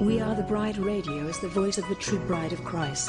We Are the Bride Radio is the voice of the true bride of Christ.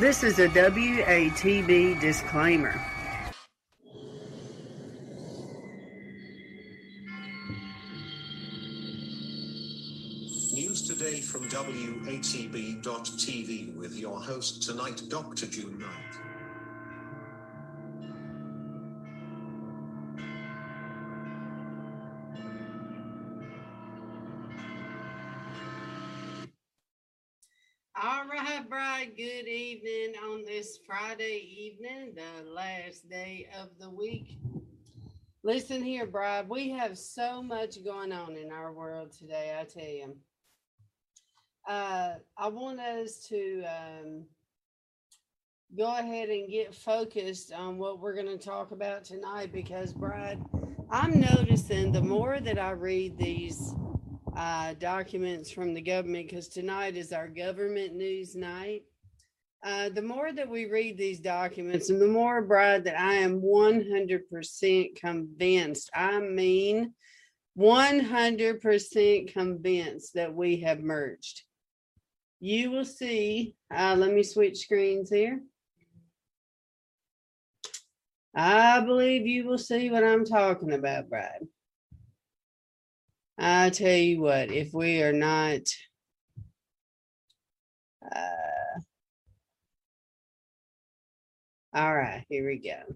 This is a WATB disclaimer. News today from WATB.tv with your host tonight, Dr. June Knight. Bride, good evening on this Friday evening, the last day of the week. Listen here, Bride, we have so much going on in our world today, I tell you. Uh, I want us to um, go ahead and get focused on what we're going to talk about tonight because, Bride, I'm noticing the more that I read these uh, documents from the government because tonight is our government news night. Uh, the more that we read these documents, and the more, Bride, that I am 100% convinced, I mean 100% convinced that we have merged. You will see, uh, let me switch screens here. I believe you will see what I'm talking about, Bride. I tell you what, if we are not uh, all right, here we go.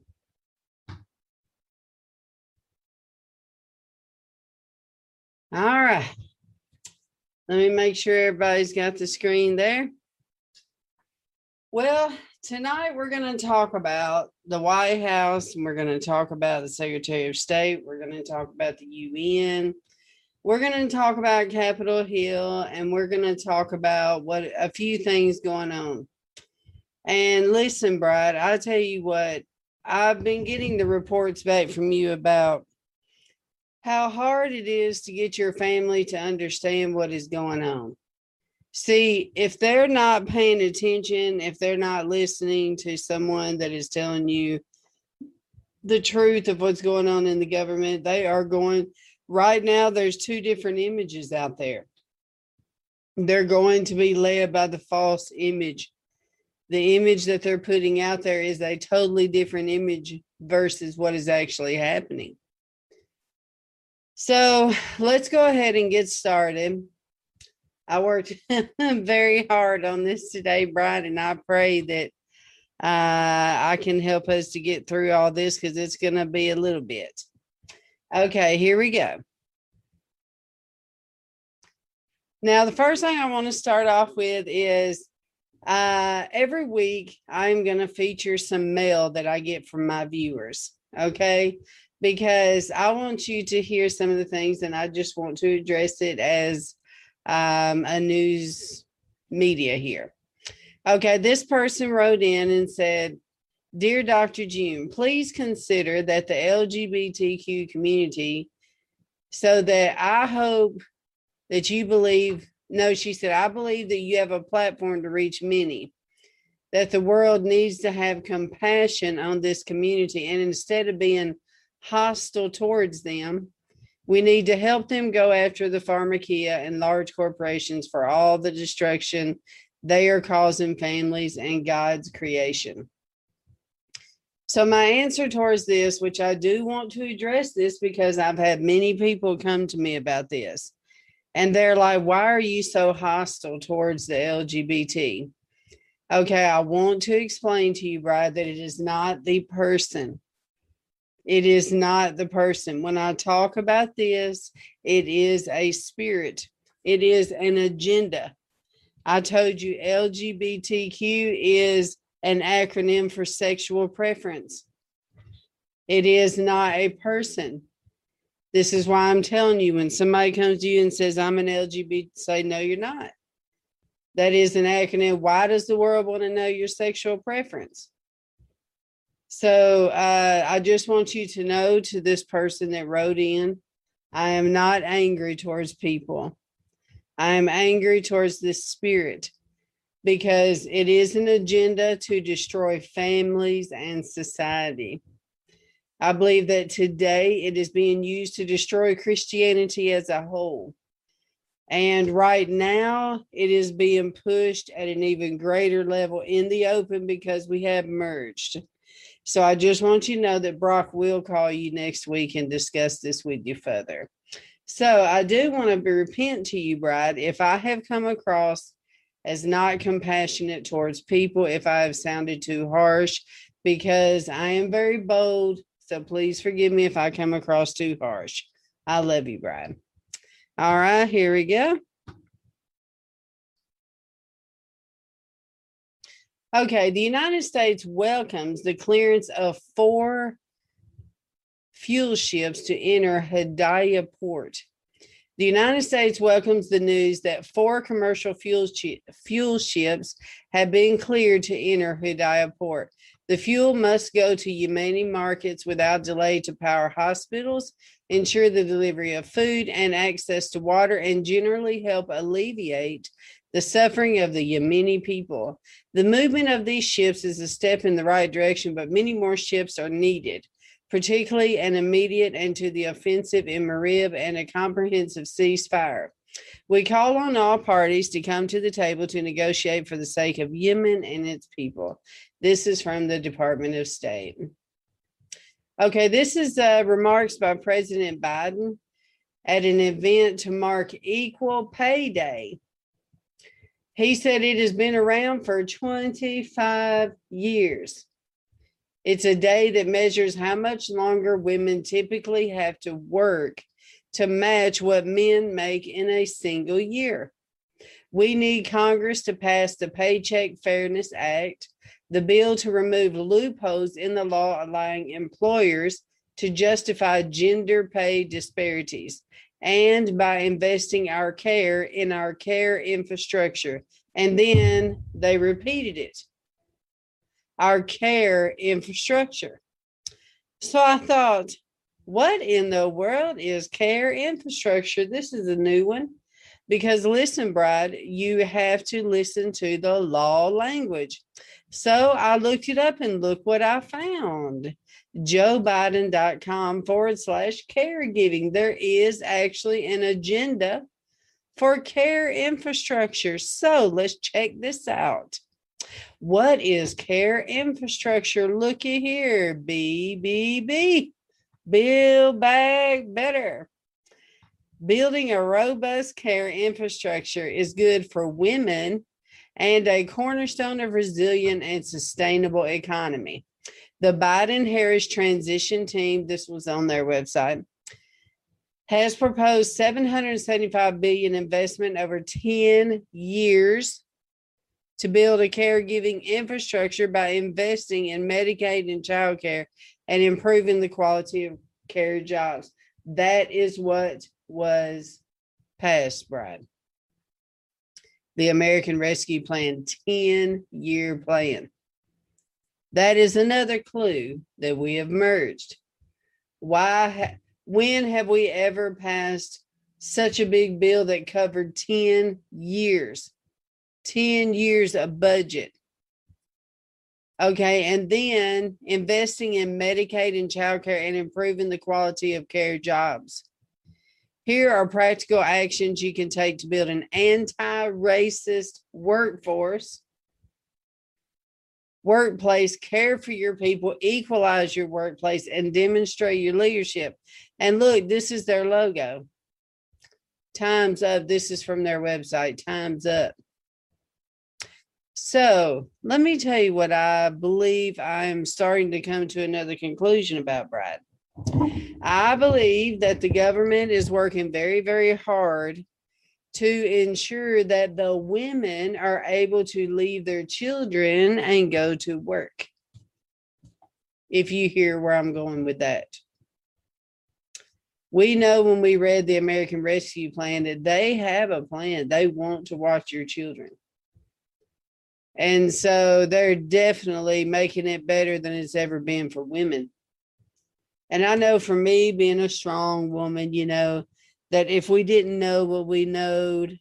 All right. Let me make sure everybody's got the screen there. Well, tonight we're going to talk about the White House and we're going to talk about the Secretary of State. We're going to talk about the UN we're going to talk about Capitol Hill and we're going to talk about what a few things going on. And listen, Brad, I tell you what, I've been getting the reports back from you about how hard it is to get your family to understand what is going on. See, if they're not paying attention, if they're not listening to someone that is telling you the truth of what's going on in the government, they are going right now there's two different images out there. They're going to be led by the false image. The image that they're putting out there is a totally different image versus what is actually happening. So let's go ahead and get started. I worked very hard on this today brian and i pray that uh, i can help us to get through all this because it's going to be a little bit Okay, here we go. Now, the first thing I want to start off with is uh, every week I'm going to feature some mail that I get from my viewers. Okay. Because I want you to hear some of the things and I just want to address it as um, a news media here. Okay. This person wrote in and said, Dear Dr. June, please consider that the LGBTQ community, so that I hope that you believe, no, she said, I believe that you have a platform to reach many, that the world needs to have compassion on this community. And instead of being hostile towards them. We need to help them go after the pharmakeia and large corporations for all the destruction they are causing families and God's creation. So, my answer towards this, which I do want to address this because I've had many people come to me about this, and they're like, Why are you so hostile towards the LGBT? Okay, I want to explain to you, Brad, that it is not the person. It is not the person. When I talk about this, it is a spirit, it is an agenda. I told you LGBTQ is an acronym for sexual preference. It is not a person. This is why I'm telling you when somebody comes to you and says, I'm an LGBT, say, no, you're not. That is an acronym. Why does the world want to know your sexual preference? So uh, I just want you to know to this person that wrote in, I am not angry towards people. I am angry towards this spirit because it is an agenda to destroy families and society. I believe that today it is being used to destroy Christianity as a whole. And right now, it is being pushed at an even greater level in the open because we have merged. So I just want you to know that Brock will call you next week and discuss this with you further. So I do want to repent to you, Bride, if I have come across as not compassionate towards people, if I have sounded too harsh, because I am very bold. So please forgive me if I come across too harsh. I love you, Bride. All right, here we go. Okay, the United States welcomes the clearance of four fuel ships to enter Hudaydah port. The United States welcomes the news that four commercial fuel, fuel ships have been cleared to enter Hudaydah port. The fuel must go to Yemeni markets without delay to power hospitals, ensure the delivery of food and access to water, and generally help alleviate the suffering of the Yemeni people. The movement of these ships is a step in the right direction, but many more ships are needed particularly an immediate and to the offensive in Marib and a comprehensive ceasefire. We call on all parties to come to the table to negotiate for the sake of Yemen and its people. This is from the Department of State. Okay, this is uh, remarks by President Biden at an event to mark Equal Pay Day. He said it has been around for 25 years. It's a day that measures how much longer women typically have to work to match what men make in a single year. We need Congress to pass the Paycheck Fairness Act, the bill to remove loopholes in the law allowing employers to justify gender pay disparities, and by investing our care in our care infrastructure. And then they repeated it our care infrastructure. So I thought, what in the world is care infrastructure? This is a new one. Because listen, Bride, you have to listen to the law language. So I looked it up and look what I found. JoeBiden.com forward slash caregiving. There is actually an agenda for care infrastructure. So let's check this out. What is care infrastructure? Looky here, BBB. Build back better. Building a robust care infrastructure is good for women and a cornerstone of resilient and sustainable economy. The Biden Harris transition team, this was on their website, has proposed 775 billion investment over 10 years to build a caregiving infrastructure by investing in Medicaid and child care and improving the quality of care jobs. That is what was passed, Brad. The American Rescue Plan 10 year plan. That is another clue that we have merged. Why, when have we ever passed such a big bill that covered 10 years? 10 years of budget. Okay. And then investing in Medicaid and child care and improving the quality of care jobs. Here are practical actions you can take to build an anti racist workforce, workplace, care for your people, equalize your workplace, and demonstrate your leadership. And look, this is their logo. Time's up. This is from their website. Time's up. So let me tell you what I believe I am starting to come to another conclusion about Brad. I believe that the government is working very, very hard to ensure that the women are able to leave their children and go to work. If you hear where I'm going with that. We know when we read the American Rescue Plan that they have a plan. They want to watch your children. And so they're definitely making it better than it's ever been for women. And I know for me, being a strong woman, you know, that if we didn't know what we knowed,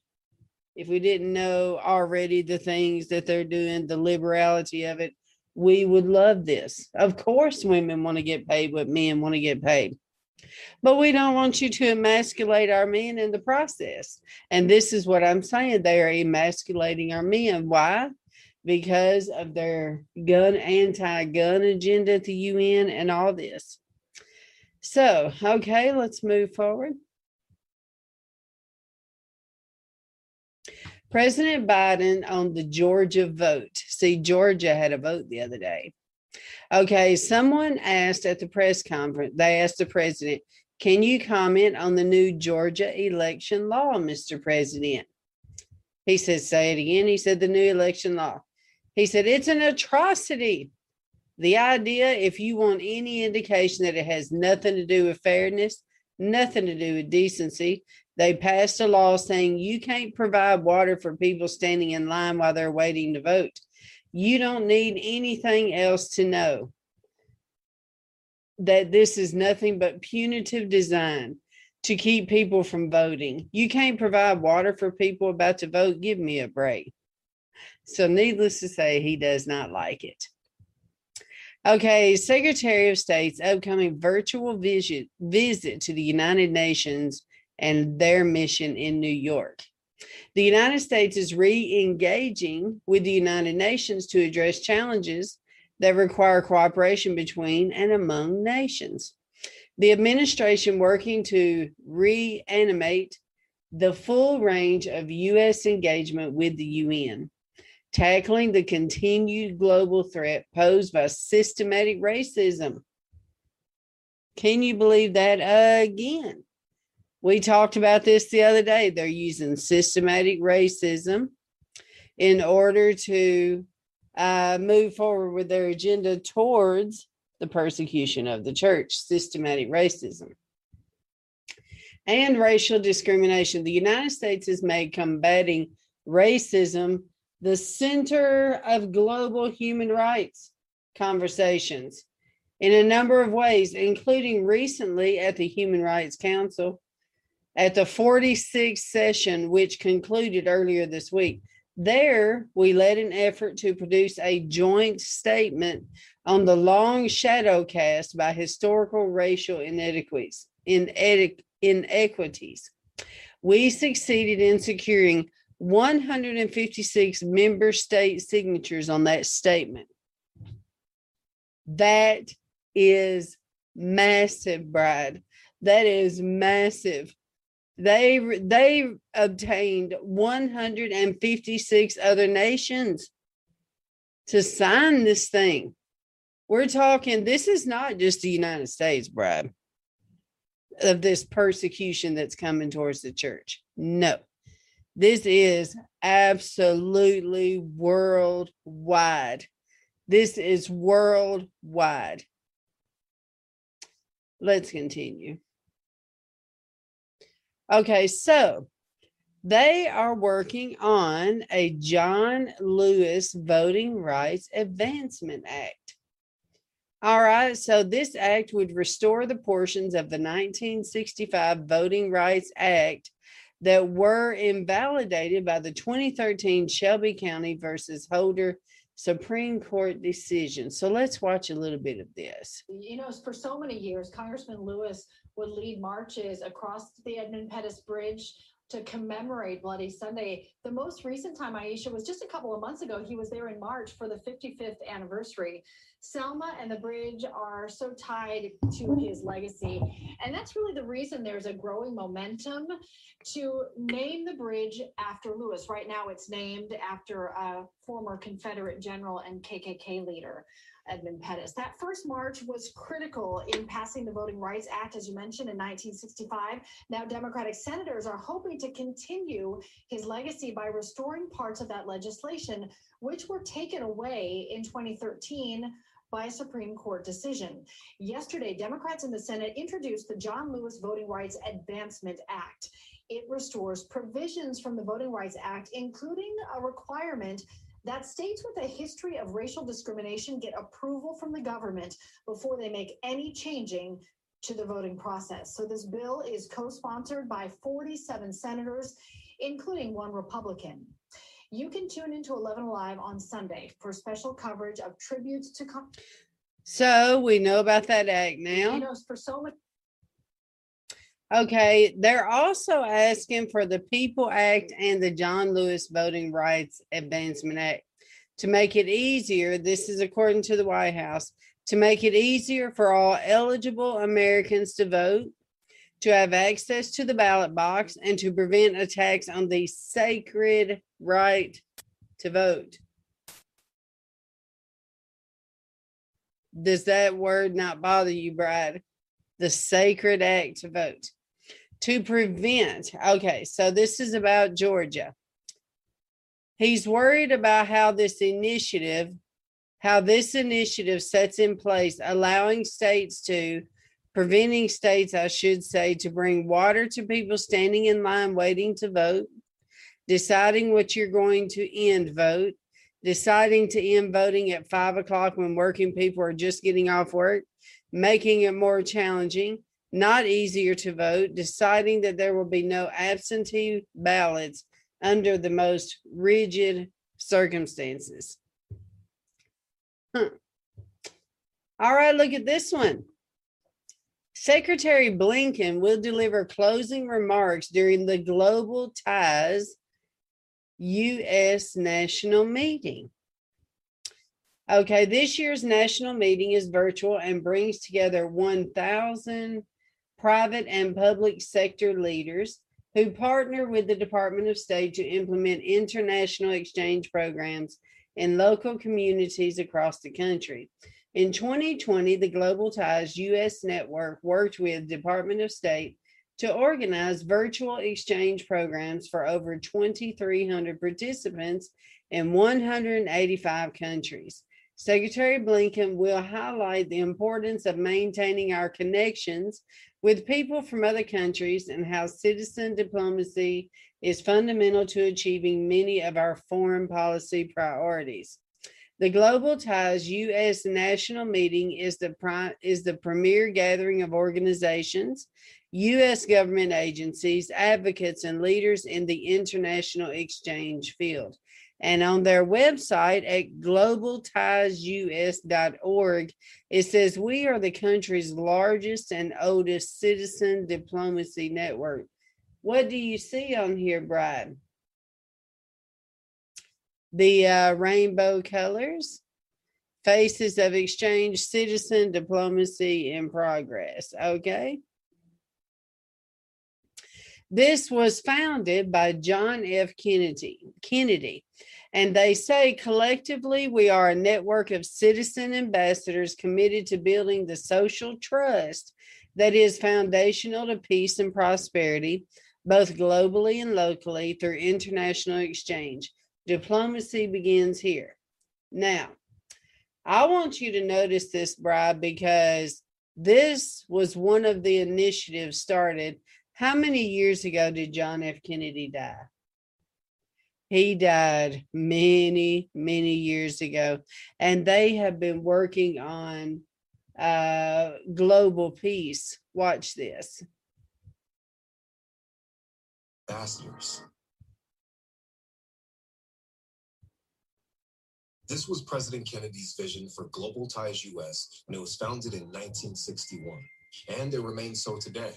if we didn't know already the things that they're doing, the liberality of it, we would love this. Of course, women want to get paid what men want to get paid. But we don't want you to emasculate our men in the process. And this is what I'm saying. They are emasculating our men. Why? Because of their gun, anti gun agenda at the UN and all this. So, okay, let's move forward. President Biden on the Georgia vote. See, Georgia had a vote the other day. Okay, someone asked at the press conference, they asked the president, can you comment on the new Georgia election law, Mr. President? He said, say it again. He said, the new election law. He said, it's an atrocity. The idea, if you want any indication that it has nothing to do with fairness, nothing to do with decency, they passed a law saying you can't provide water for people standing in line while they're waiting to vote. You don't need anything else to know that this is nothing but punitive design to keep people from voting. You can't provide water for people about to vote. Give me a break. So, needless to say, he does not like it. Okay, Secretary of State's upcoming virtual visit, visit to the United Nations and their mission in New York. The United States is re engaging with the United Nations to address challenges that require cooperation between and among nations. The administration working to reanimate the full range of U.S. engagement with the UN, tackling the continued global threat posed by systematic racism. Can you believe that again? We talked about this the other day. They're using systematic racism in order to uh, move forward with their agenda towards the persecution of the church, systematic racism, and racial discrimination. The United States has made combating racism the center of global human rights conversations in a number of ways, including recently at the Human Rights Council at the 46th session, which concluded earlier this week. There, we led an effort to produce a joint statement on the long shadow cast by historical racial inequities. inequities. We succeeded in securing 156 member state signatures on that statement. That is massive, Brad. That is massive. They they obtained 156 other nations to sign this thing. We're talking this is not just the United States, Brad, of this persecution that's coming towards the church. No. This is absolutely worldwide. This is worldwide. Let's continue. Okay, so they are working on a John Lewis Voting Rights Advancement Act. All right, so this act would restore the portions of the 1965 Voting Rights Act that were invalidated by the 2013 Shelby County versus Holder Supreme Court decision. So let's watch a little bit of this. you know, for so many years, Congressman Lewis would lead marches across the Edmund Pettus Bridge to commemorate Bloody Sunday. The most recent time, Aisha, was just a couple of months ago. He was there in March for the 55th anniversary. Selma and the bridge are so tied to his legacy. And that's really the reason there's a growing momentum to name the bridge after Lewis. Right now, it's named after a former Confederate general and KKK leader. Edmund Pettus. That first march was critical in passing the Voting Rights Act, as you mentioned, in 1965. Now, Democratic senators are hoping to continue his legacy by restoring parts of that legislation, which were taken away in 2013 by a Supreme Court decision. Yesterday, Democrats in the Senate introduced the John Lewis Voting Rights Advancement Act. It restores provisions from the Voting Rights Act, including a requirement that states with a history of racial discrimination get approval from the government before they make any changing to the voting process. So this bill is co-sponsored by 47 senators, including one Republican. You can tune into 11 Alive on Sunday for special coverage of tributes to. Com- so we know about that act now. You know, for so much. Okay, they're also asking for the People Act and the John Lewis Voting Rights Advancement Act to make it easier. This is according to the White House to make it easier for all eligible Americans to vote, to have access to the ballot box, and to prevent attacks on the sacred right to vote. Does that word not bother you, Brad? The sacred act to vote to prevent. Okay, so this is about Georgia. He's worried about how this initiative, how this initiative sets in place, allowing states to, preventing states, I should say, to bring water to people standing in line waiting to vote, deciding what you're going to end vote, deciding to end voting at five o'clock when working people are just getting off work, making it more challenging not easier to vote, deciding that there will be no absentee ballots under the most rigid circumstances. Huh. All right, look at this one. Secretary Blinken will deliver closing remarks during the Global Ties U.S. national meeting. Okay, this year's national meeting is virtual and brings together 1,000 private and public sector leaders who partner with the Department of State to implement international exchange programs in local communities across the country. In 2020, the Global Ties US network worked with the Department of State to organize virtual exchange programs for over 2,300 participants in 185 countries. Secretary Blinken will highlight the importance of maintaining our connections with people from other countries and how citizen diplomacy is fundamental to achieving many of our foreign policy priorities. The Global Ties U.S. National Meeting is the, is the premier gathering of organizations, U.S. government agencies, advocates, and leaders in the international exchange field. And on their website at globaltiesus.org, it says, We are the country's largest and oldest citizen diplomacy network. What do you see on here, Brad? The uh, rainbow colors, faces of exchange, citizen diplomacy in progress. Okay. This was founded by John F. Kennedy. Kennedy. And they say collectively, we are a network of citizen ambassadors committed to building the social trust that is foundational to peace and prosperity, both globally and locally through international exchange. Diplomacy begins here. Now, I want you to notice this, Bride, because this was one of the initiatives started how many years ago did John F. Kennedy die? He died many, many years ago. And they have been working on uh, global peace. Watch this. Ambassadors. This was President Kennedy's vision for Global Ties US when it was founded in 1961, and it remains so today.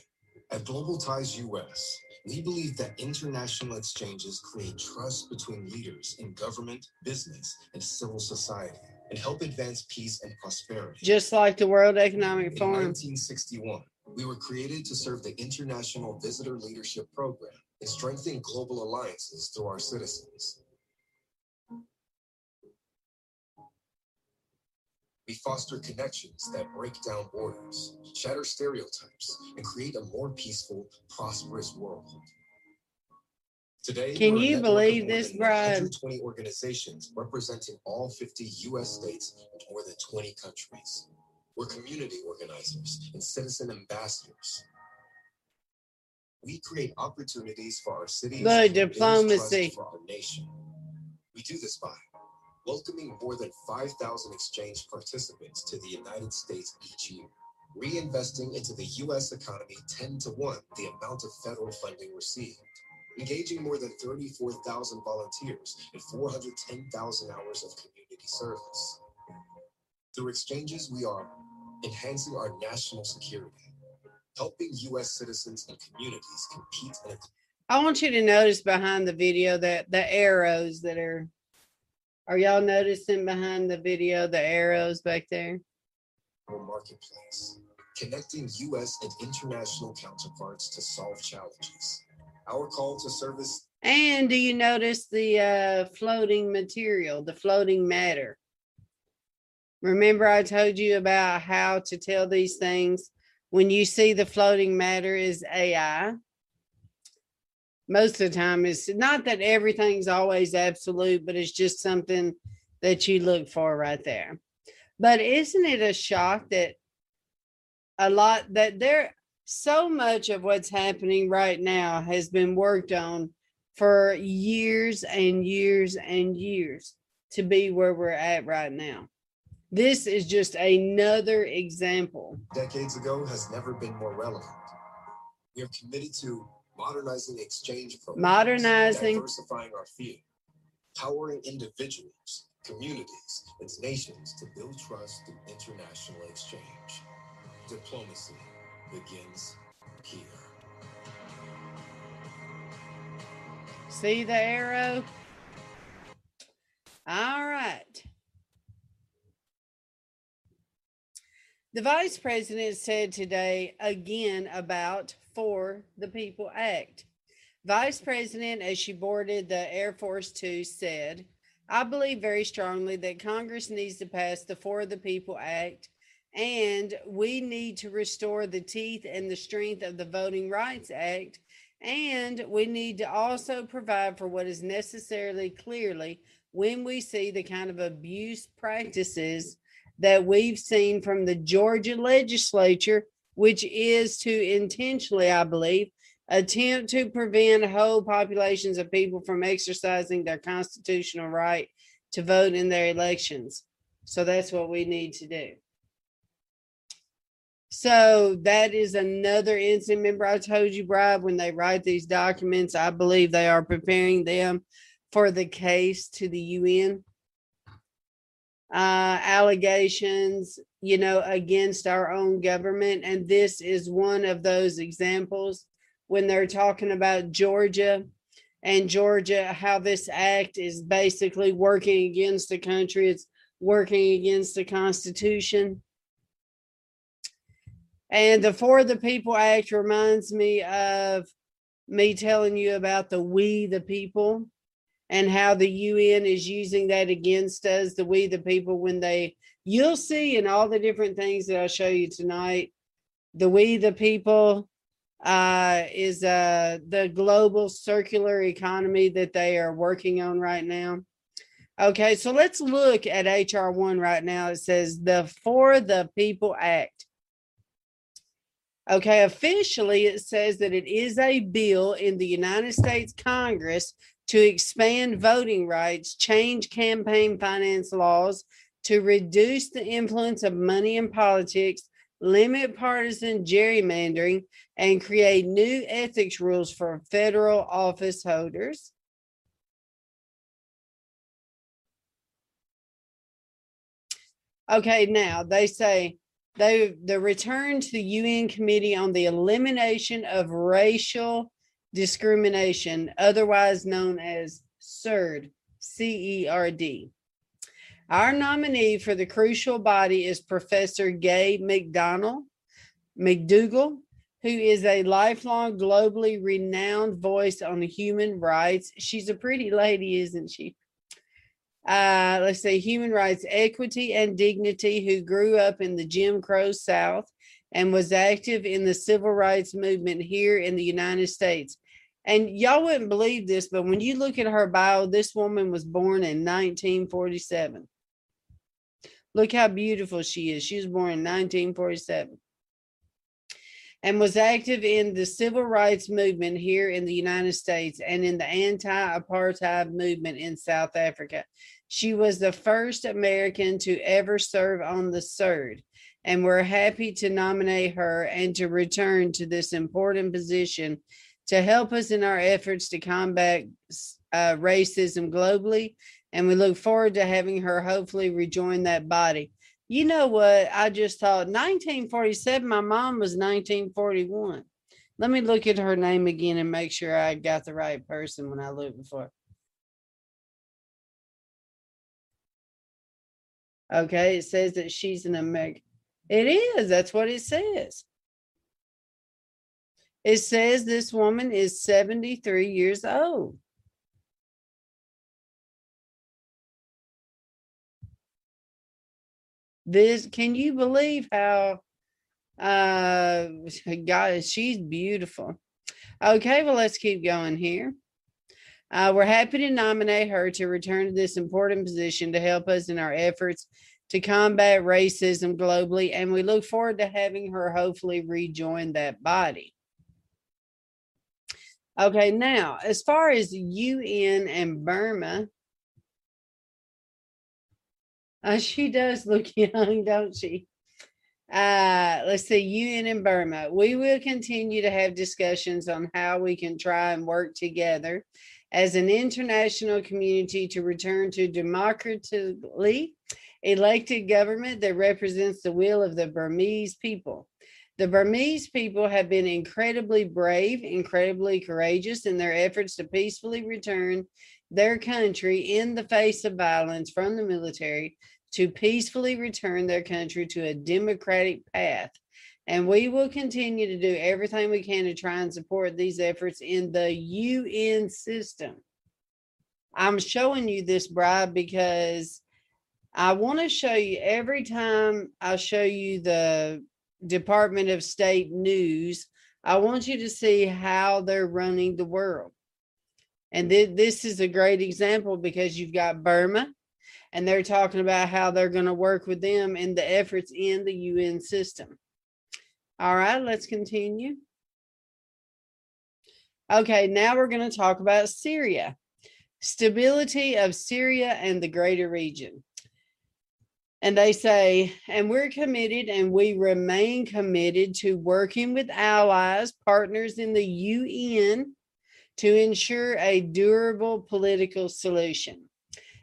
At Global Ties US, we believe that international exchanges create trust between leaders in government, business, and civil society and help advance peace and prosperity. Just like the World Economic Forum. In 1961, we were created to serve the International Visitor Leadership Program and strengthen global alliances through our citizens. We foster connections that break down borders, shatter stereotypes, and create a more peaceful, prosperous world. Today, Can you believe this, Brad? 120 organizations representing all 50 U.S. states and more than 20 countries. We're community organizers and citizen ambassadors. We create opportunities for our cities Good trust diplomacy. for our nation. We do this by welcoming more than 5,000 exchange participants to the United States each year, reinvesting into the U.S. economy 10 to 1 the amount of federal funding received, engaging more than 34,000 volunteers and 410,000 hours of community service. Through exchanges, we are enhancing our national security, helping U.S. citizens and communities compete in a I want you to notice behind the video that the arrows that are are y'all noticing behind the video the arrows back there? marketplace, connecting U.S. and international counterparts to solve challenges. Our call to service And do you notice the uh, floating material, the floating matter? Remember, I told you about how to tell these things when you see the floating matter is AI. Most of the time, it's not that everything's always absolute, but it's just something that you look for right there. But isn't it a shock that a lot that there so much of what's happening right now has been worked on for years and years and years to be where we're at right now. This is just another example. decades ago has never been more relevant. We are committed to modernizing exchange Modernizing. diversifying our field, powering individuals, communities, and nations to build trust through international exchange. Diplomacy begins here. See the arrow? All right. The vice president said today again about For the People Act. Vice President, as she boarded the Air Force Two, said, I believe very strongly that Congress needs to pass the For the People Act and we need to restore the teeth and the strength of the Voting Rights Act and we need to also provide for what is necessarily clearly when we see the kind of abuse practices that we've seen from the Georgia legislature, which is to intentionally, I believe, attempt to prevent whole populations of people from exercising their constitutional right to vote in their elections. So that's what we need to do. So that is another incident. Remember, I told you, Brad, when they write these documents, I believe they are preparing them for the case to the UN. Uh, allegations, you know, against our own government. And this is one of those examples when they're talking about Georgia and Georgia, how this act is basically working against the country, it's working against the Constitution. And the For the People Act reminds me of me telling you about the We the People and how the UN is using that against us, the We the People, when they, you'll see in all the different things that I'll show you tonight, the We the People uh, is uh, the global circular economy that they are working on right now. Okay, so let's look at HR 1 right now. It says the For the People Act. Okay, officially, it says that it is a bill in the United States Congress to expand voting rights, change campaign finance laws, to reduce the influence of money in politics, limit partisan gerrymandering, and create new ethics rules for federal office holders. Okay, now they say they the return to the UN Committee on the Elimination of Racial Discrimination, otherwise known as CERD, C E R D. Our nominee for the crucial body is Professor Gay McDonald McDougall, who is a lifelong globally renowned voice on human rights. She's a pretty lady, isn't she? uh, let's say human rights, equity, and dignity, who grew up in the Jim Crow South and was active in the civil rights movement here in the United States. And y'all wouldn't believe this, but when you look at her bio, this woman was born in 1947. Look how beautiful she is. She was born in 1947 and was active in the civil rights movement here in the United States and in the anti apartheid movement in South Africa. She was the first American to ever serve on the CERD, and we're happy to nominate her and to return to this important position to help us in our efforts to combat uh, racism globally. And we look forward to having her hopefully rejoin that body. You know what? I just thought 1947, my mom was 1941. Let me look at her name again and make sure I got the right person when I look before. Okay, it says that she's an American. It is, that's what it says. It says this woman is 73 years old. This can you believe how uh God she's beautiful. Okay, well let's keep going here. Uh, we're happy to nominate her to return to this important position to help us in our efforts to combat racism globally, and we look forward to having her hopefully rejoin that body. Okay, now as far as UN and Burma, uh, she does look young, don't she? Uh, let's see, UN and Burma. We will continue to have discussions on how we can try and work together as an international community to return to democratically elected government that represents the will of the Burmese people. The Burmese people have been incredibly brave, incredibly courageous in their efforts to peacefully return their country in the face of violence from the military to peacefully return their country to a democratic path. And we will continue to do everything we can to try and support these efforts in the UN system. I'm showing you this, Bride, because I want to show you every time I show you the Department of State news, I want you to see how they're running the world. And th- this is a great example because you've got Burma, and they're talking about how they're going to work with them in the efforts in the UN system. All right, let's continue. Okay, now we're going to talk about Syria. Stability of Syria and the greater region. And they say, and we're committed and we remain committed to working with allies, partners in the UN to ensure a durable political solution.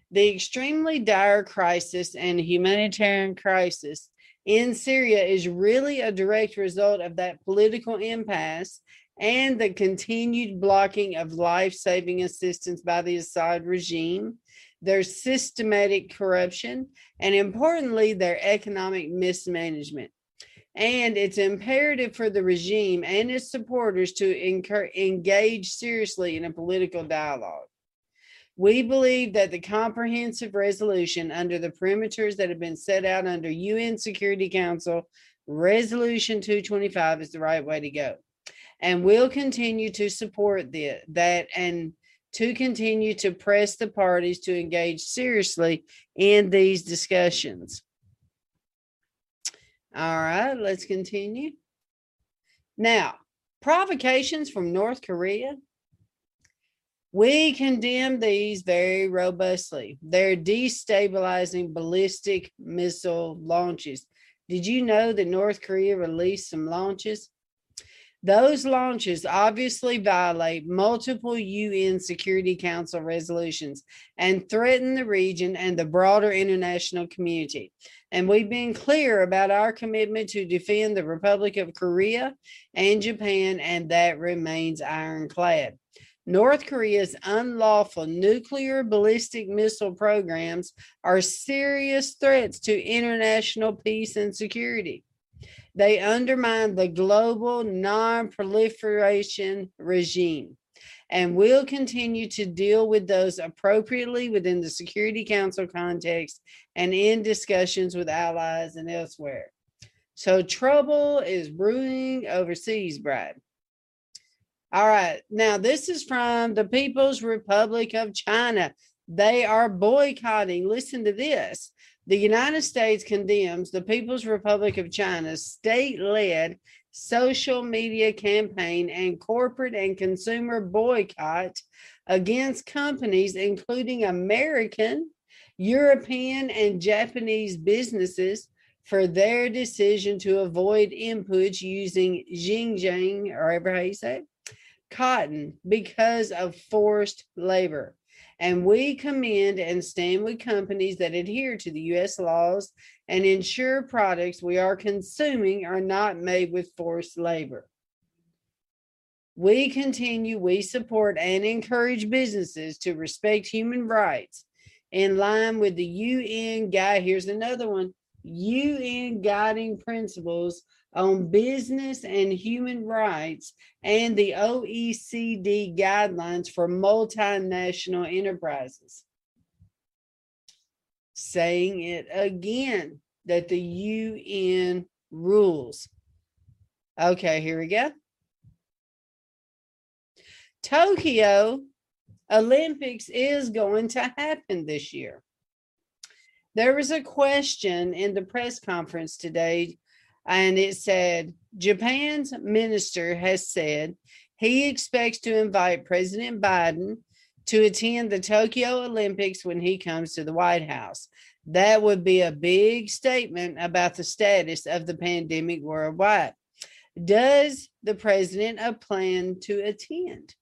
The extremely dire crisis and humanitarian crisis in Syria is really a direct result of that political impasse and the continued blocking of life saving assistance by the Assad regime, their systematic corruption, and importantly, their economic mismanagement. And it's imperative for the regime and its supporters to engage seriously in a political dialogue. We believe that the comprehensive resolution under the perimeters that have been set out under UN Security Council Resolution 225 is the right way to go. And we'll continue to support the, that and to continue to press the parties to engage seriously in these discussions. All right, let's continue. Now, provocations from North Korea we condemn these very robustly. They're destabilizing ballistic missile launches. Did you know that North Korea released some launches? Those launches obviously violate multiple UN Security Council resolutions and threaten the region and the broader international community. And we've been clear about our commitment to defend the Republic of Korea and Japan, and that remains ironclad. North Korea's unlawful nuclear ballistic missile programs are serious threats to international peace and security. They undermine the global non proliferation regime and will continue to deal with those appropriately within the Security Council context and in discussions with allies and elsewhere. So trouble is brewing overseas, Brad. All right. Now, this is from the People's Republic of China. They are boycotting. Listen to this. The United States condemns the People's Republic of China's state led social media campaign and corporate and consumer boycott against companies, including American, European, and Japanese businesses, for their decision to avoid inputs using Xinjiang, or however how you say it, cotton because of forced labor. And we commend and stand with companies that adhere to the U.S. laws and ensure products we are consuming are not made with forced labor. We continue, we support and encourage businesses to respect human rights in line with the UN guy. Here's another one UN guiding principles on business and human rights and the OECD guidelines for multinational enterprises. Saying it again that the UN rules. Okay, here we go. Tokyo Olympics is going to happen this year. There was a question in the press conference today and it said Japan's minister has said he expects to invite President Biden to attend the Tokyo Olympics when he comes to the White House. That would be a big statement about the status of the pandemic worldwide. Does the president a plan to attend?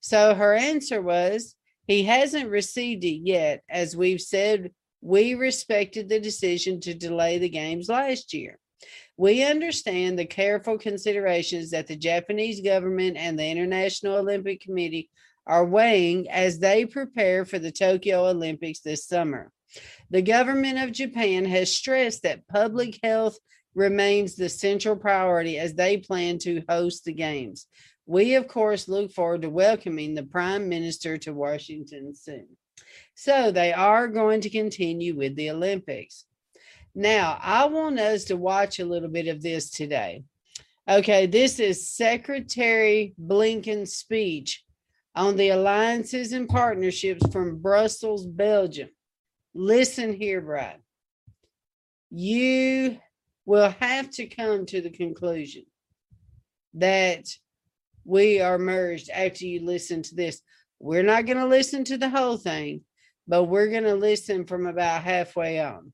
So her answer was he hasn't received it yet. As we've said, we respected the decision to delay the games last year. We understand the careful considerations that the Japanese government and the International Olympic Committee are weighing as they prepare for the Tokyo Olympics this summer. The government of Japan has stressed that public health remains the central priority as they plan to host the Games. We, of course, look forward to welcoming the Prime Minister to Washington soon. So they are going to continue with the Olympics. Now, I want us to watch a little bit of this today. Okay, this is Secretary Blinken's speech on the alliances and partnerships from Brussels, Belgium. Listen here, Brad. You will have to come to the conclusion that we are merged after you listen to this. We're not going to listen to the whole thing, but we're going to listen from about halfway on.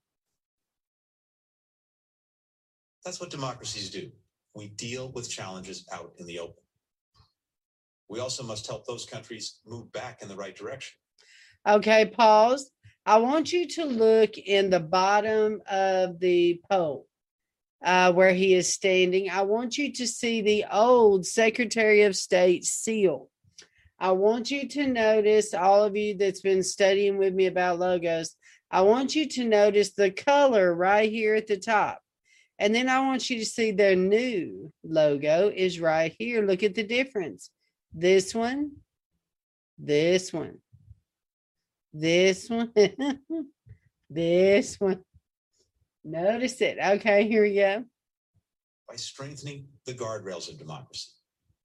That's what democracies do. We deal with challenges out in the open. We also must help those countries move back in the right direction. Okay, pause. I want you to look in the bottom of the poll uh, where he is standing. I want you to see the old Secretary of State seal. I want you to notice, all of you that's been studying with me about logos, I want you to notice the color right here at the top. And then I want you to see their new logo is right here. Look at the difference. This one, this one, this one, this one. Notice it. Okay, here we go. By strengthening the guardrails of democracy,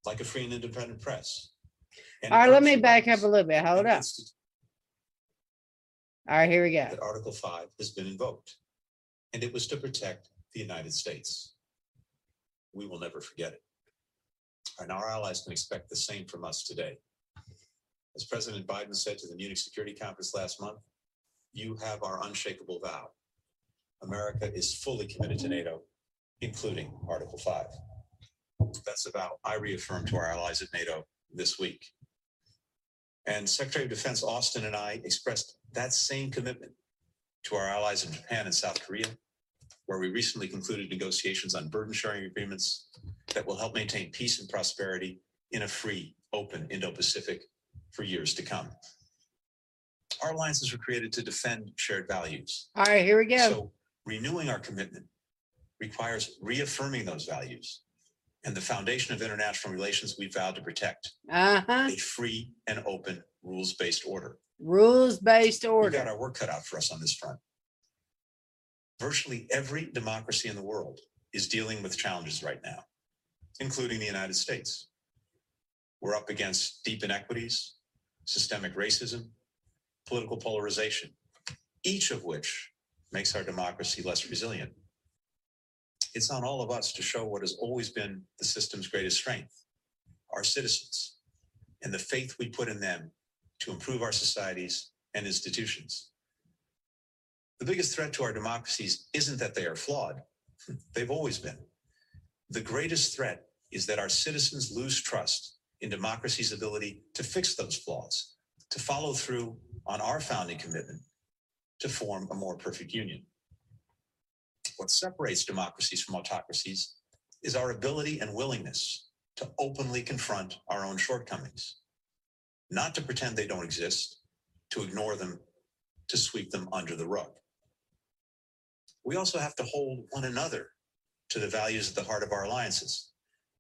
like a free and independent press. All right, let me back up a little bit. Hold up. All right, here we go. That Article 5 has been invoked, and it was to protect the United States. We will never forget it. And our allies can expect the same from us today. As President Biden said to the Munich Security Conference last month, you have our unshakable vow. America is fully committed to NATO, including Article 5. That's a vow I reaffirmed to our allies at NATO this week. And Secretary of Defense Austin and I expressed that same commitment to our allies in Japan and South Korea, where we recently concluded negotiations on burden sharing agreements that will help maintain peace and prosperity in a free, open Indo Pacific for years to come. Our alliances were created to defend shared values. All right, here we go. So renewing our commitment requires reaffirming those values and the foundation of international relations we vowed to protect Uh huh. a free and open rules based order. Rules based order. We've got our work cut out for us on this front. Virtually every democracy in the world is dealing with challenges right now, including the United States. We're up against deep inequities, systemic racism, political polarization, each of which makes our democracy less resilient. It's on all of us to show what has always been the system's greatest strength our citizens and the faith we put in them to improve our societies and institutions. The biggest threat to our democracies isn't that they are flawed, they've always been. The greatest threat is that our citizens lose trust in democracy's ability to fix those flaws, to follow through on our founding commitment to form a more perfect union. What separates democracies from autocracies is our ability and willingness to openly confront our own shortcomings, not to pretend they don't exist, to ignore them, to sweep them under the rug. We also have to hold one another to the values at the heart of our alliances,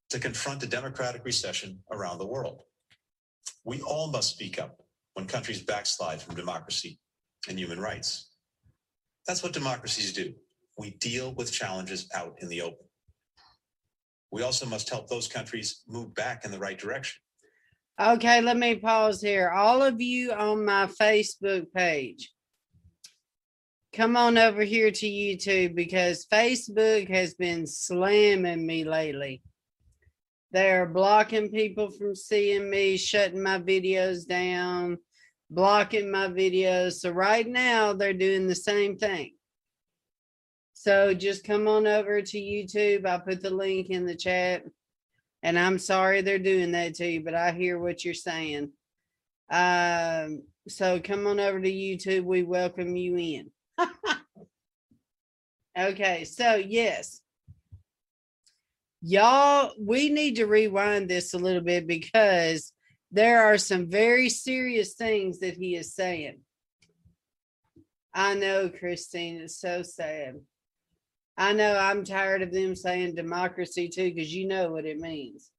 to confront a democratic recession around the world. We all must speak up when countries backslide from democracy and human rights. That's what democracies do. We deal with challenges out in the open. We also must help those countries move back in the right direction. Okay, let me pause here. All of you on my Facebook page, come on over here to YouTube because Facebook has been slamming me lately. They're blocking people from seeing me, shutting my videos down, blocking my videos. So, right now, they're doing the same thing. So, just come on over to YouTube. I put the link in the chat. And I'm sorry they're doing that to you, but I hear what you're saying. Um, so come on over to YouTube. We welcome you in. okay, so yes. Y'all, we need to rewind this a little bit because there are some very serious things that he is saying. I know, Christine, it's so sad. I know I'm tired of them saying democracy too, because you know what it means.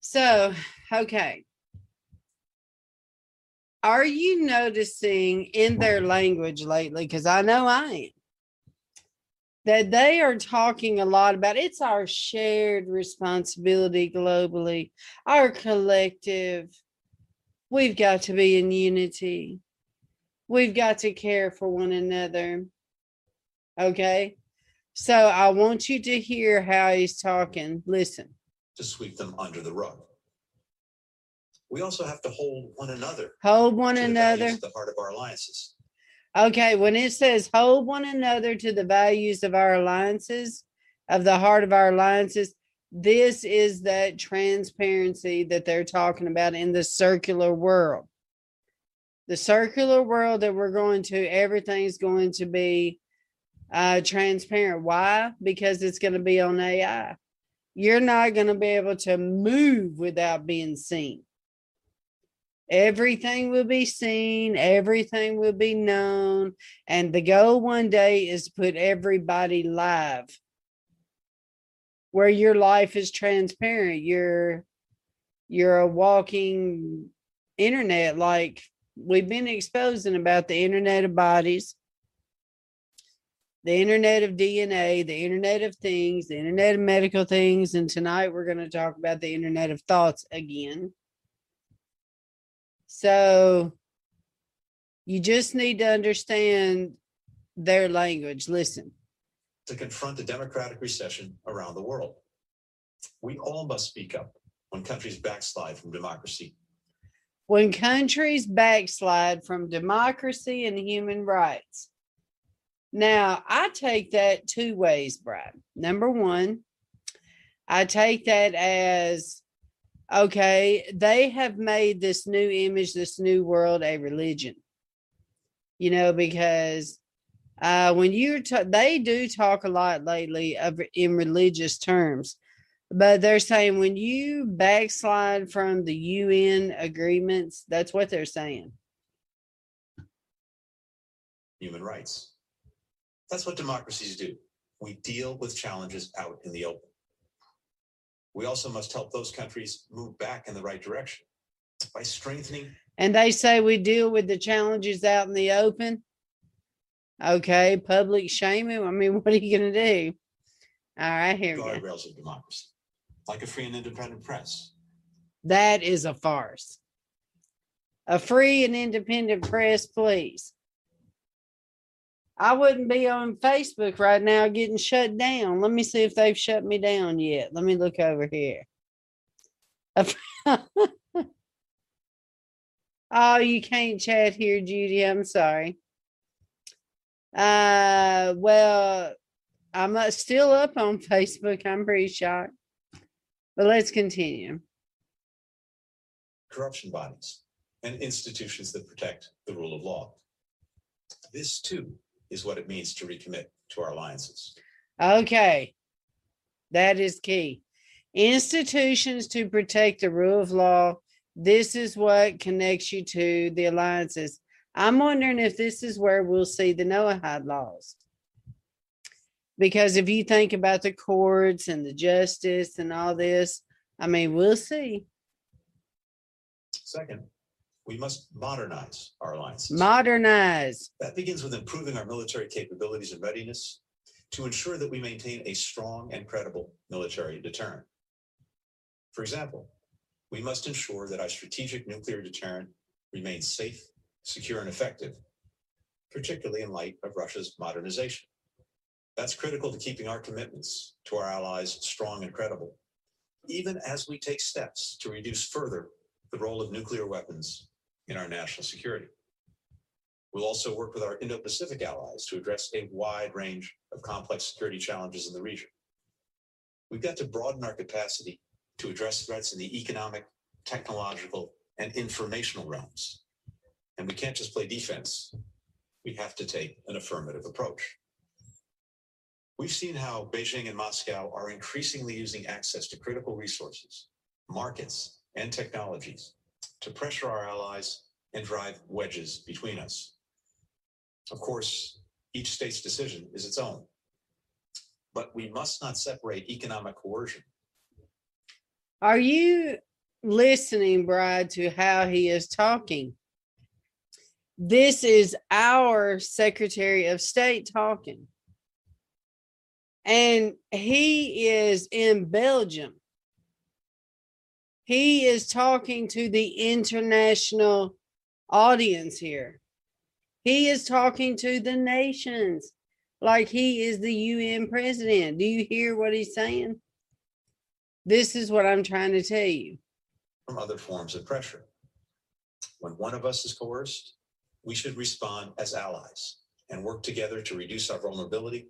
So, okay. Are you noticing in their language lately? Because I know I am. That they are talking a lot about it's our shared responsibility globally, our collective. We've got to be in unity. We've got to care for one another. Okay. So I want you to hear how he's talking. Listen. to sweep them under the rug. We also have to hold one another Hold one to the another. the heart of our alliances. Okay. When it says hold one another to the values of our alliances, of the heart of our alliances, this is that transparency that they're talking about in the circular world. The circular world that we're going to, everything's going to be uh, transparent. Why? Because it's going to be on AI. You're not going to be able to move without being seen. Everything will be seen, everything will be known. And the goal one day is to put everybody live where your life is transparent. You're you're a walking internet like we've been exposing about the internet of bodies the internet of DNA, the internet of things, the internet of medical things. And tonight we're going to talk about the internet of thoughts again. So you just need to understand their language. Listen, to confront the democratic recession around the world. We all must speak up when countries backslide from democracy. when countries backslide from democracy and human rights. Now, I take that two ways, Brad. Number one, I take that as okay, they have made this new image, this new world a religion. You know, because uh, when you're, ta- they do talk a lot lately of in religious terms, but they're saying when you backslide from the UN agreements, that's what they're saying. human rights. That's what democracies do. We deal with challenges out in the open. We also must help those countries move back in the right direction by strengthening. And they say we deal with the challenges out in the open. Okay, public shaming. I mean, what are you going to do? All right, here we go. guardrails of democracy, like a free and independent press. That is a farce. A free and independent press, please. I wouldn't be on Facebook right now getting shut down. Let me see if they've shut me down yet. Let me look over here. oh, you can't chat here, Judy. I'm sorry. Uh, well, I'm uh, still up on Facebook. I'm pretty shocked. But let's continue. Corruption bodies and institutions that protect the rule of law. This too is what it means to recommit to our alliances. Okay. That is key. Institutions to protect the rule of law. This is what connects you to the alliances. I'm wondering if this is where we'll see the Noahide laws. Because if you think about the courts and the justice and all this, I mean, we'll see. Second, we must modernize our alliances. Modernize. That begins with improving our military capabilities and readiness to ensure that we maintain a strong and credible military deterrent. For example, we must ensure that our strategic nuclear deterrent remains safe, secure, and effective, particularly in light of Russia's modernization. That's critical to keeping our commitments to our allies strong and credible, even as we take steps to reduce further the role of nuclear weapons in our national security. We'll also work with our Indo-Pacific allies to address a wide range of complex security challenges in the region. We've got to broaden our capacity to address threats in the economic, technological, and informational realms. And we can't just play defense. We have to take an affirmative approach. We've seen how Beijing and Moscow are increasingly using access to critical resources, markets, and technologies to pressure our allies and drive wedges between us. Of course, each state's decision is its own, but we must not separate economic coercion. Are you listening, Brad, to how he is talking? This is our Secretary of State talking. And he is in Belgium he is talking to the international audience here. He is talking to the nations like he is the UN president. Do you hear what he's saying? This is what I'm trying to tell you. From other forms of pressure. When one of us is coerced, we should respond as allies and work together to reduce our vulnerability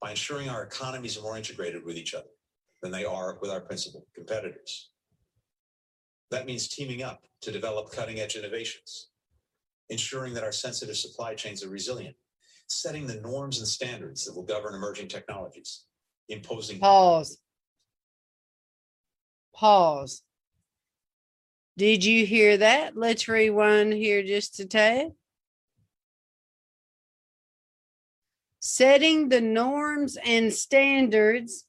by ensuring our economies are more integrated with each other than they are with our principal competitors. That means teaming up to develop cutting edge innovations, ensuring that our sensitive supply chains are resilient, setting the norms and standards that will govern emerging technologies, imposing. Pause. Pause. Did you hear that? Let's rewind here just a tad. Setting the norms and standards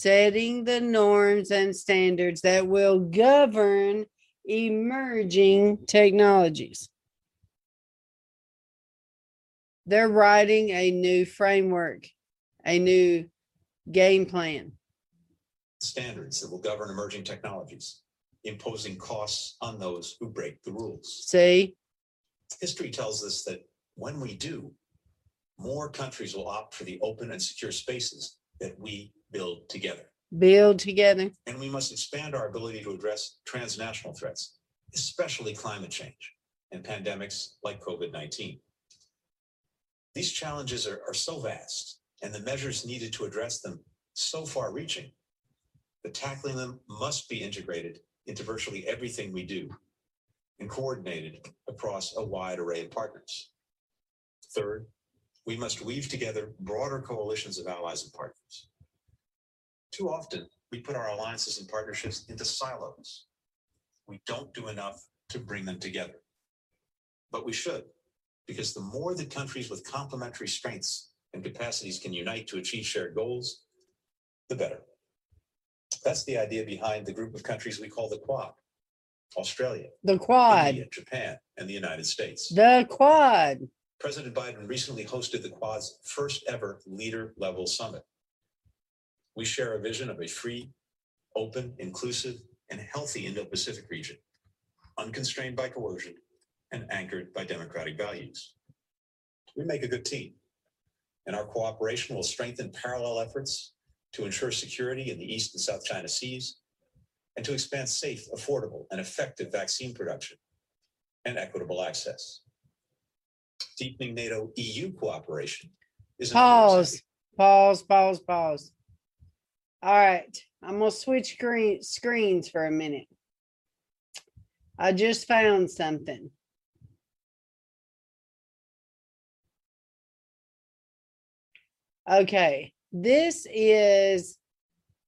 setting the norms and standards that will govern emerging technologies. They're writing a new framework, a new game plan. Standards that will govern emerging technologies, imposing costs on those who break the rules. See? History tells us that when we do, more countries will opt for the open and secure spaces that we build together. Build together. And we must expand our ability to address transnational threats, especially climate change and pandemics like COVID 19. These challenges are, are so vast, and the measures needed to address them so far reaching that tackling them must be integrated into virtually everything we do and coordinated across a wide array of partners. Third, we must weave together broader coalitions of allies and partners. Too often, we put our alliances and partnerships into silos. We don't do enough to bring them together. But we should, because the more that countries with complementary strengths and capacities can unite to achieve shared goals, the better. That's the idea behind the group of countries we call the Quad. Australia, The quad. India, Japan, and the United States. The quad. President Biden recently hosted the Quad's first ever leader level summit. We share a vision of a free, open, inclusive, and healthy Indo Pacific region, unconstrained by coercion and anchored by democratic values. We make a good team, and our cooperation will strengthen parallel efforts to ensure security in the East and South China Seas and to expand safe, affordable, and effective vaccine production and equitable access. Deepening NATO EU cooperation is another Pause. Pause. Pause. Pause. All right. I'm gonna switch screen screens for a minute. I just found something. Okay, this is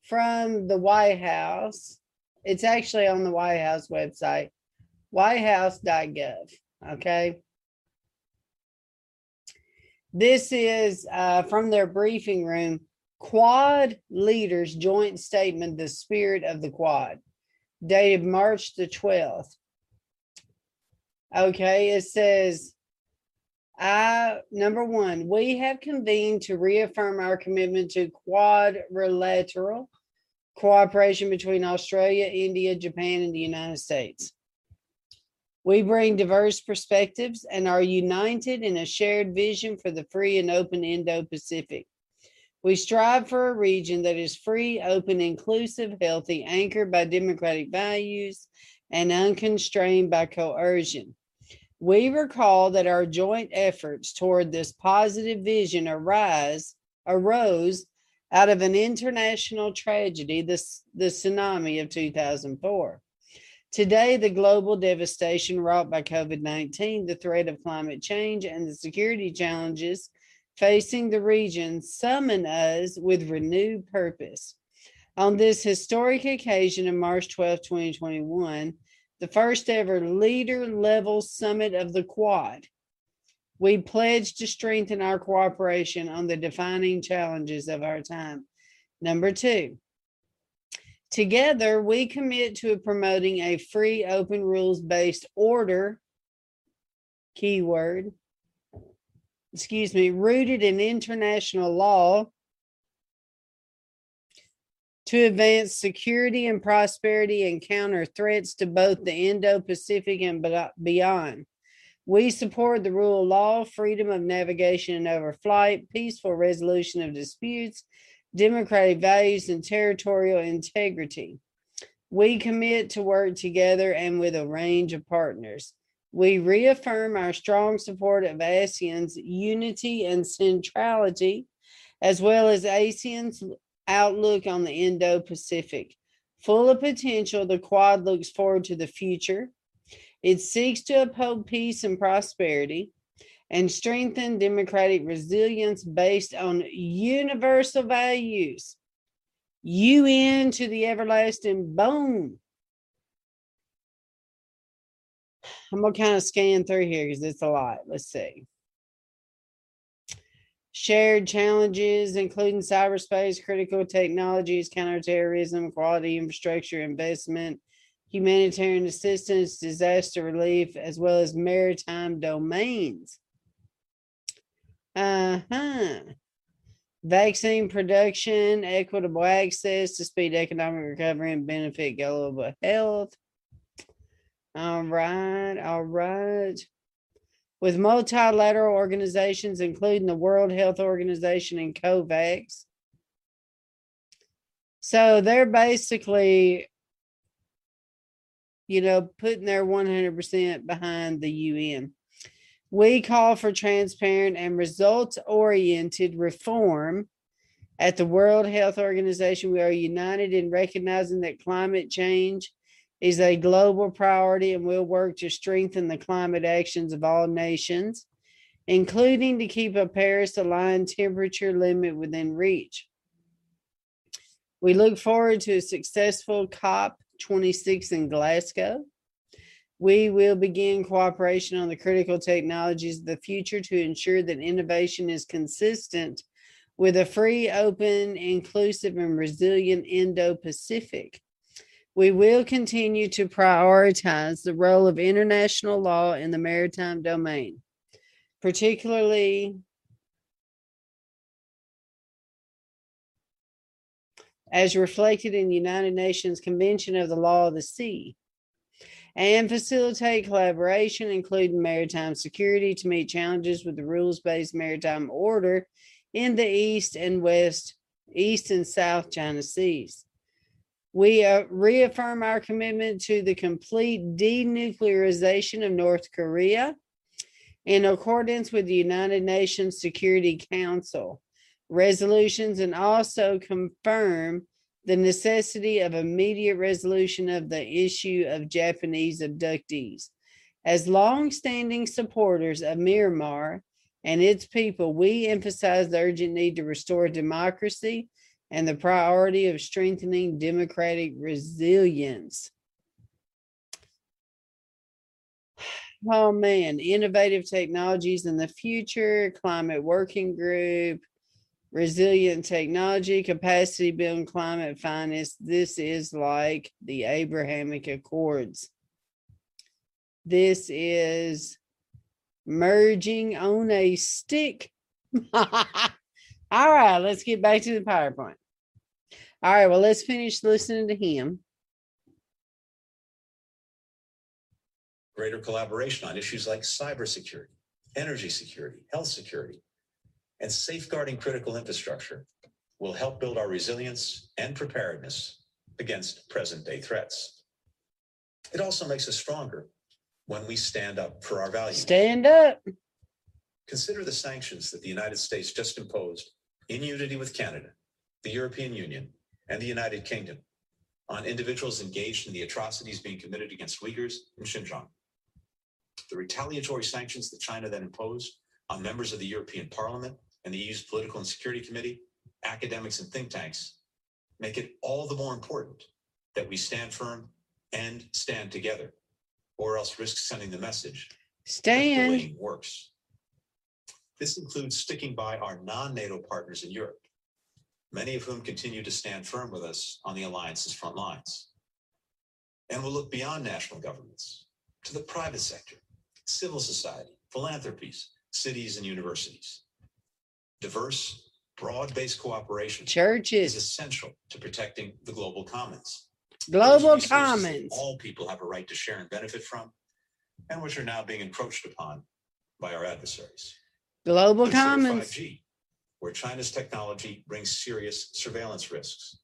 from the White House. It's actually on the White House website, whitehouse.gov. Okay. This is uh, from their briefing room. Quad leaders joint statement, the spirit of the quad, dated March the 12th. Okay, it says, I, number one, we have convened to reaffirm our commitment to quadrilateral cooperation between Australia, India, Japan, and the United States. We bring diverse perspectives and are united in a shared vision for the free and open Indo Pacific. We strive for a region that is free, open, inclusive, healthy, anchored by democratic values, and unconstrained by coercion. We recall that our joint efforts toward this positive vision arise arose out of an international tragedy, the, the tsunami of 2004. Today, the global devastation wrought by COVID 19, the threat of climate change, and the security challenges facing the region summon us with renewed purpose. On this historic occasion of March 12, 2021, the first ever leader level summit of the Quad, we pledge to strengthen our cooperation on the defining challenges of our time. Number two, together we commit to promoting a free, open, rules based order, keyword, excuse me, rooted in international law to advance security and prosperity and counter threats to both the Indo Pacific and beyond. We support the rule of law, freedom of navigation and overflight, peaceful resolution of disputes, democratic values, and territorial integrity. We commit to work together and with a range of partners. We reaffirm our strong support of ASEAN's unity and centrality, as well as ASEAN's outlook on the Indo Pacific. Full of potential, the Quad looks forward to the future. It seeks to uphold peace and prosperity and strengthen democratic resilience based on universal values. UN to the everlasting bone. I'm gonna kind of scan through here because it's a lot. Let's see. Shared challenges, including cyberspace, critical technologies, counterterrorism, quality infrastructure investment, humanitarian assistance, disaster relief, as well as maritime domains. Uh huh. Vaccine production, equitable access to speed economic recovery and benefit global health. All right, all right. With multilateral organizations, including the World Health Organization and COVAX. So they're basically, you know, putting their 100% behind the UN. We call for transparent and results oriented reform At the World Health Organization, we are united in recognizing that climate change is a global priority and will work to strengthen the climate actions of all nations, including to keep a Paris aligned temperature limit within reach. We look forward to a successful COP26 in Glasgow. We will begin cooperation on the critical technologies of the future to ensure that innovation is consistent with a free, open, inclusive, and resilient Indo Pacific. We will continue to prioritize the role of international law in the maritime domain, particularly as reflected in the United Nations Convention of the Law of the Sea, and facilitate collaboration, including maritime security, to meet challenges with the rules based maritime order in the East and West, East and South China Seas. We uh, reaffirm our commitment to the complete denuclearization of North Korea in accordance with the United Nations Security Council resolutions and also confirm the necessity of immediate resolution of the issue of Japanese abductees. As long-standing supporters of Myanmar and its people, we emphasize the urgent need to restore democracy and the priority of strengthening democratic resilience. Oh man, innovative technologies in the future, climate working group, resilient technology, capacity building, climate finance. This is like the Abrahamic Accords. This is merging on a stick. All right, let's get back to the PowerPoint. All right, well, let's finish listening to him. Greater collaboration on issues like cybersecurity, energy security, health security, and safeguarding critical infrastructure will help build our resilience and preparedness against present day threats. It also makes us stronger when we stand up for our values. Stand up. Consider the sanctions that the United States just imposed in unity with Canada, the European Union, and the United Kingdom on individuals engaged in the atrocities being committed against Uyghurs in Xinjiang. The retaliatory sanctions that China then imposed on members of the European Parliament and the EU's Political and Security Committee, academics and think tanks make it all the more important that we stand firm and stand together, or else risk sending the message that Stand. works. This includes sticking by our non-NATO partners in Europe, many of whom continue to stand firm with us on the alliance's front lines. And we'll look beyond national governments to the private sector, civil society, philanthropies, cities, and universities. Diverse, broad-based cooperation is essential to protecting the global commons. Global those resources that Commons. All people have a right to share and benefit from, and which are now being encroached upon by our adversaries. Global Consider Commons. 5G, where China's technology brings serious surveillance risks.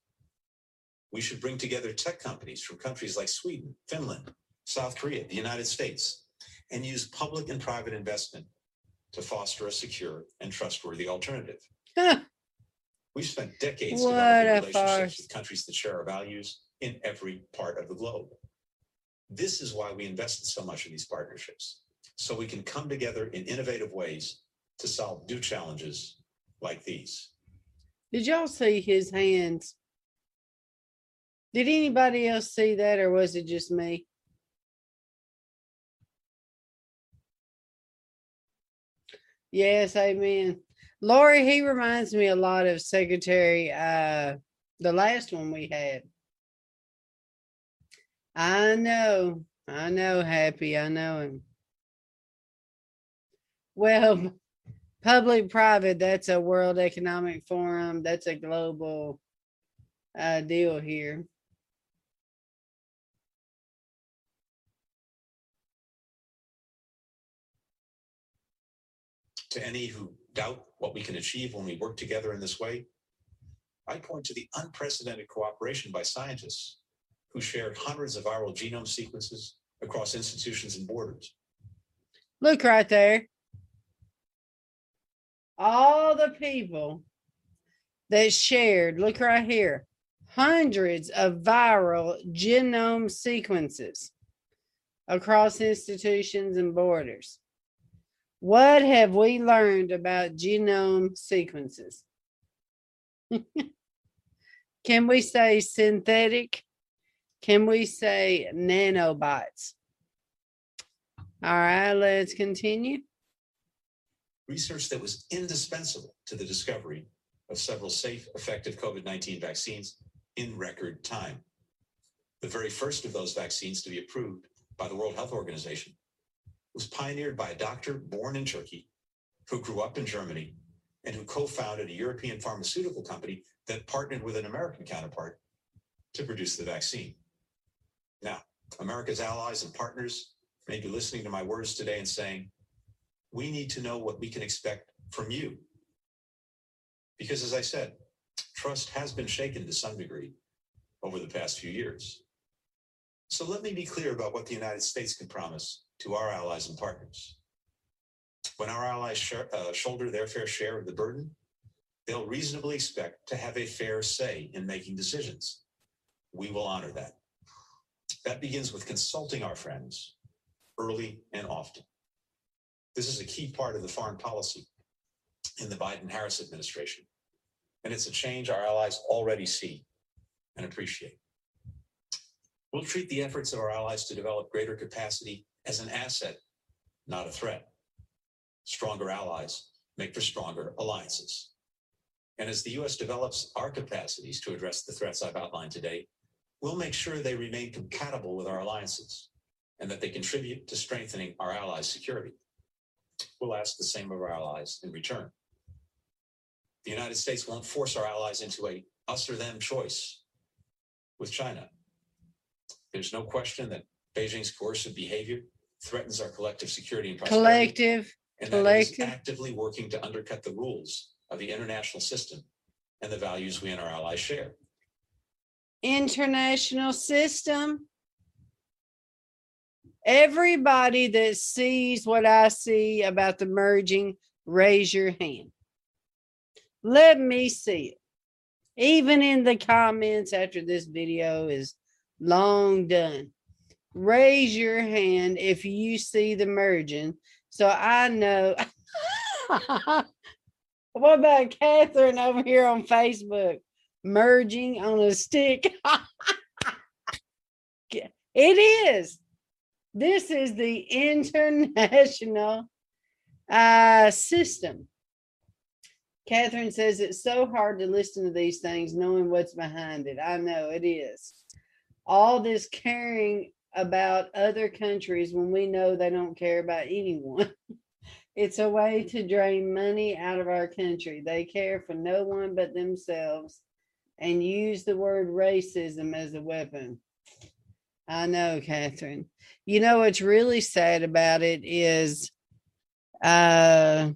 We should bring together tech companies from countries like Sweden, Finland, South Korea, the United States, and use public and private investment to foster a secure and trustworthy alternative. Huh. We've spent decades What developing a relationships farce. with countries that share our values in every part of the globe. This is why we invested so much in these partnerships, so we can come together in innovative ways to solve new challenges like these. Did y'all see his hands? Did anybody else see that or was it just me? Yes, amen. Lori, he reminds me a lot of Secretary uh the last one we had. I know, I know, happy, I know him. Well, public private, that's a World Economic Forum, that's a global uh deal here. To any who doubt what we can achieve when we work together in this way, I point to the unprecedented cooperation by scientists who shared hundreds of viral genome sequences across institutions and borders. Look right there. All the people that shared, look right here, hundreds of viral genome sequences across institutions and borders. What have we learned about genome sequences? Can we say synthetic? Can we say nanobots? All right, let's continue. Research that was indispensable to the discovery of several safe, effective COVID 19 vaccines in record time. The very first of those vaccines to be approved by the World Health Organization was pioneered by a doctor born in Turkey who grew up in Germany and who co founded a European pharmaceutical company that partnered with an American counterpart to produce the vaccine. Now, America's allies and partners may be listening to my words today and saying, we need to know what we can expect from you. Because as I said, trust has been shaken to some degree over the past few years. So let me be clear about what the United States can promise to our allies and partners. When our allies uh, shoulder their fair share of the burden, they'll reasonably expect to have a fair say in making decisions. We will honor that. That begins with consulting our friends early and often. This is a key part of the foreign policy in the Biden Harris administration. And it's a change our allies already see and appreciate. We'll treat the efforts of our allies to develop greater capacity as an asset, not a threat. Stronger allies make for stronger alliances. And as the U.S. develops our capacities to address the threats I've outlined today, we'll make sure they remain compatible with our alliances and that they contribute to strengthening our allies' security. We'll ask the same of our allies in return. The United States won't force our allies into a us or them choice with China. There's no question that Beijing's coercive behavior threatens our collective security and prosperity. Collective, and that it is collective. actively working to undercut the rules of the international system and the values we and our allies share. international system. Everybody that sees what I see about the merging, raise your hand. Let me see it. Even in the comments after this video is long done. Raise your hand if you see the merging. So I know. what about Catherine over here on Facebook? Merging on a stick. it is. This is the international uh, system. Catherine says it's so hard to listen to these things knowing what's behind it. I know it is. All this caring about other countries when we know they don't care about anyone. It's a way to drain money out of our country. They care for no one but themselves and use the word racism as a weapon. I know, Catherine. You know what's really sad about it is uh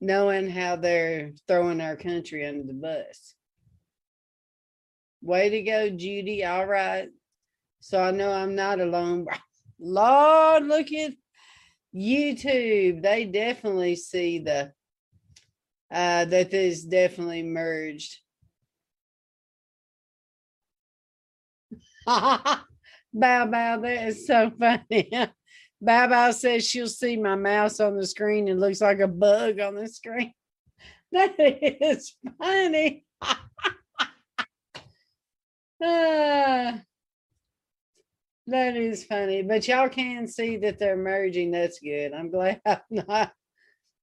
knowing how they're throwing our country under the bus. Way to go, Judy. All right. So I know I'm not alone. Lord, look at YouTube. They definitely see the uh that this definitely merged. bow bow, that is so funny. bow bow says she'll see my mouse on the screen and looks like a bug on the screen. That is funny. Ah, that is funny, but y'all can see that they're merging. That's good. I'm glad I'm not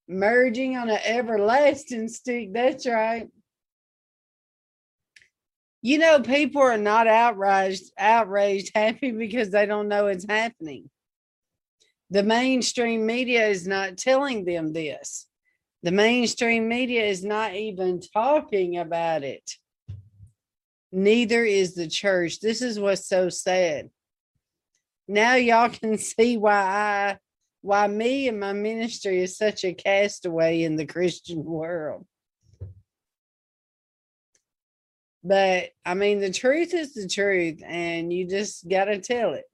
merging on an everlasting stick. That's right. You know, people are not outraged, outraged, happy because they don't know it's happening. The mainstream media is not telling them this. The mainstream media is not even talking about it. Neither is the church. This is what's so sad. Now y'all can see why I why me and my ministry is such a castaway in the Christian world. But I mean, the truth is the truth, and you just got to tell it.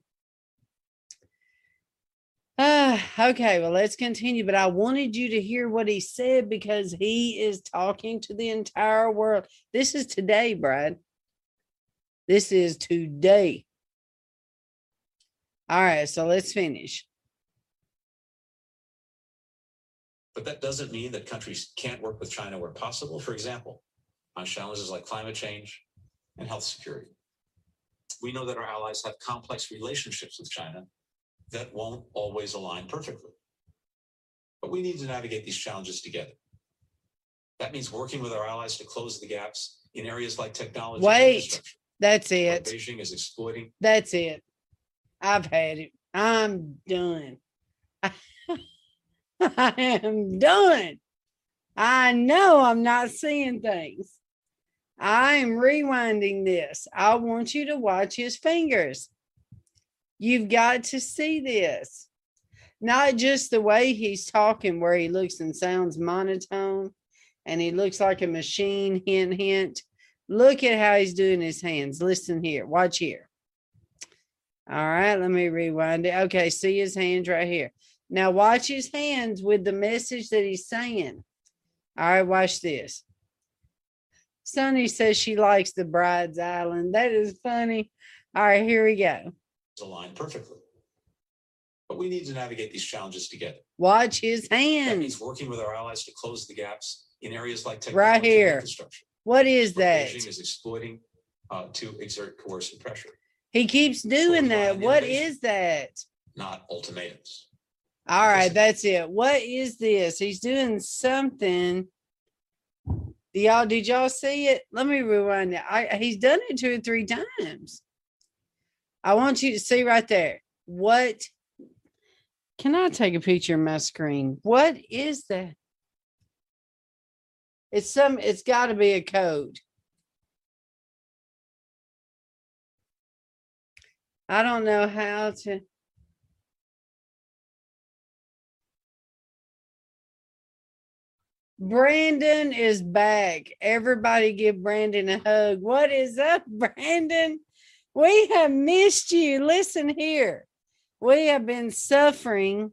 Ah, okay, well, let's continue. But I wanted you to hear what he said because he is talking to the entire world. This is today, Brad. This is today. All right, so let's finish. But that doesn't mean that countries can't work with China where possible. For example, on challenges like climate change and health security. We know that our allies have complex relationships with China that won't always align perfectly. But we need to navigate these challenges together. That means working with our allies to close the gaps in areas like technology. Wait. That's it. Beijing is exploiting That's it. I've had it. I'm done. I am done. I know I'm not seeing things. I'm rewinding this. I want you to watch his fingers. You've got to see this. Not just the way he's talking, where he looks and sounds monotone and he looks like a machine, hint, hint. Look at how he's doing his hands. Listen here. Watch here. All right, let me rewind it. Okay, see his hands right here. Now watch his hands with the message that he's saying. All right, watch this. Sonny says she likes the Bride's Island. That is funny. All right, here we go. align perfectly. But we need to navigate these challenges together. Watch his hands. That means working with our allies to close the gaps in areas like Right technology and here. infrastructure. What is that? Beijing is exploiting uh, to exert coercive pressure, He keeps doing that. What is that? not ultimatums. All right, that's it. What is this? He's doing something. Y'all did y'all see it? Let me rewind it. I he's done it two or three times. I want you to see right there. What can I take a picture of my screen? What is that? It's some it's gotta be a code. I don't know how to. Brandon is back. Everybody give Brandon a hug. What is up, Brandon? We have missed you. Listen here. We have been suffering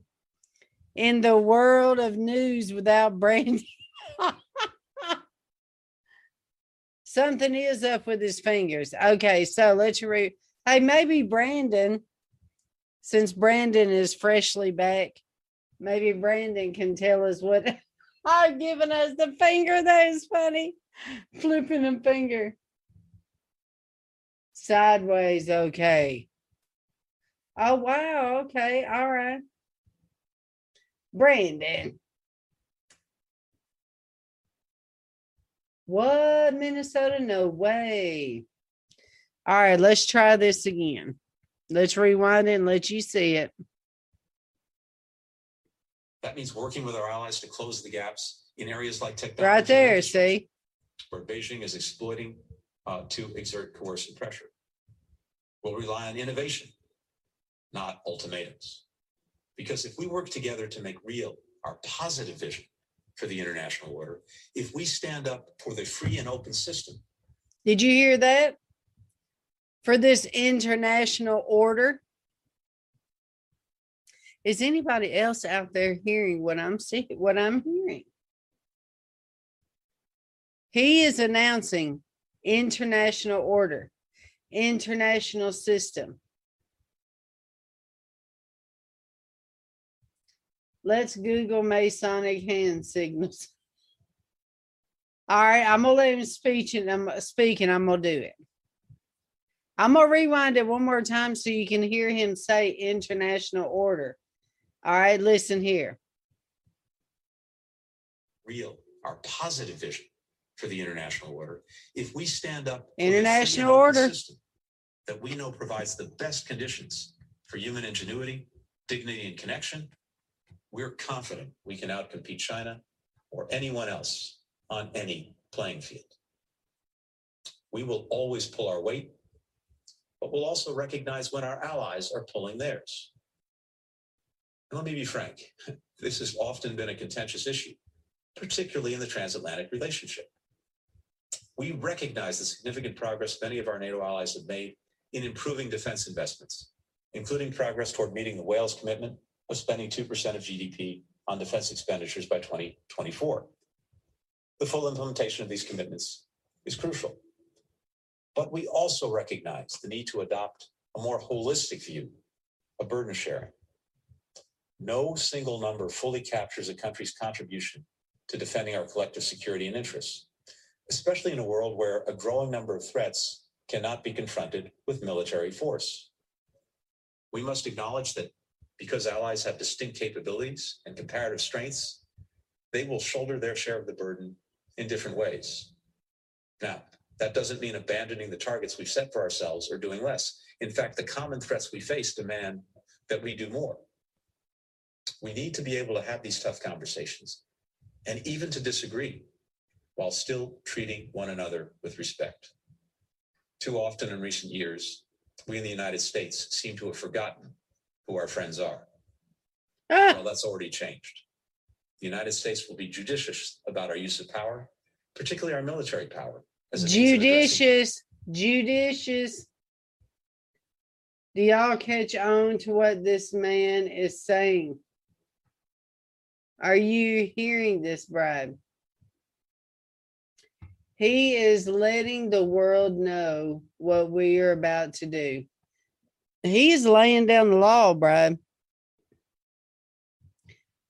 in the world of news without Brandon. Something is up with his fingers. Okay, so let's read. Hey, maybe Brandon, since Brandon is freshly back, maybe Brandon can tell us what are giving us the finger. That is funny. Flipping a finger. Sideways, okay. Oh, wow. Okay. All right. Brandon. What, Minnesota? No way. All right, let's try this again. Let's rewind it and let you see it. That means working with our allies to close the gaps in areas like technology. Right there, see? Where Beijing is exploiting uh, to exert coercive pressure. We'll rely on innovation, not ultimatums. Because if we work together to make real our positive vision for the international order, if we stand up for the free and open system, Did you hear that? For this international order. Is anybody else out there hearing what I'm seeing, what I'm hearing? He is announcing international order, international system. Let's Google Masonic hand signals. All right, I'm gonna let him speak and I'm speaking. I'm gonna do it. I'm gonna rewind it one more time so you can hear him say international order. All right, listen here. real our positive vision for the international order, if we stand up for the free and International order. system that we know provides the best conditions for human ingenuity, dignity, and connection, we're confident we can outcompete China or anyone else on any playing field. We will always pull our weight, but we'll also recognize when our allies are pulling theirs. And let me be frank, this has often been a contentious issue particularly in the transatlantic relationship. We recognize the significant progress many of our NATO allies have made in improving defense investments, including progress toward meeting the Wales commitment of spending 2% of GDP on defense expenditures by 2024. The full implementation of these commitments is crucial. But we also recognize the need to adopt a more holistic view of burden sharing. No single number fully captures a country's contribution to defending our collective security and interests, especially in a world where a growing number of threats cannot be confronted with military force. We must acknowledge that because allies have distinct capabilities and comparative strengths, they will shoulder their share of the burden in different ways. Now, that doesn't mean abandoning the targets we've set for ourselves or doing less. In fact, the common threats we face demand that we do more. We need to be able to have these tough conversations and even to disagree while still treating one another with respect. Too often in recent years, we in the United States seem to have forgotten who our friends are. Ah, Well, that's already changed. The United States will be judicious about our use of power, particularly our military power. Judicious, judicious. Do y'all catch on to what this man is saying? Are you hearing this, Brad? He is letting the world know what we are about to do. He is laying down the law, Brad.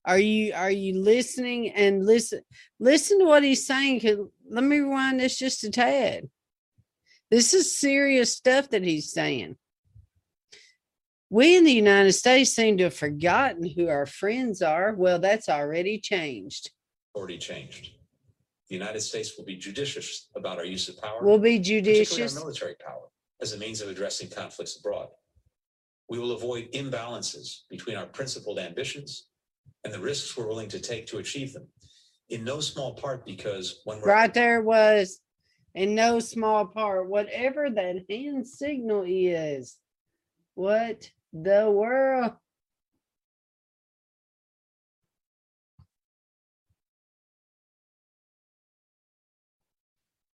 Are you are you listening and listen listen to what he's saying? 'cause let me rewind this just a tad. This is serious stuff that he's saying. We in the United States seem to have forgotten who our friends are. Well, that's already changed. already changed. The United States will be judicious about our use of power. We'll be judicious. our military power as a means of addressing conflicts abroad. We will avoid imbalances between our principled ambitions and the risks we're willing to take to achieve them. In no small part because when we're Right there was, in no small part, whatever that hand signal is. What the world?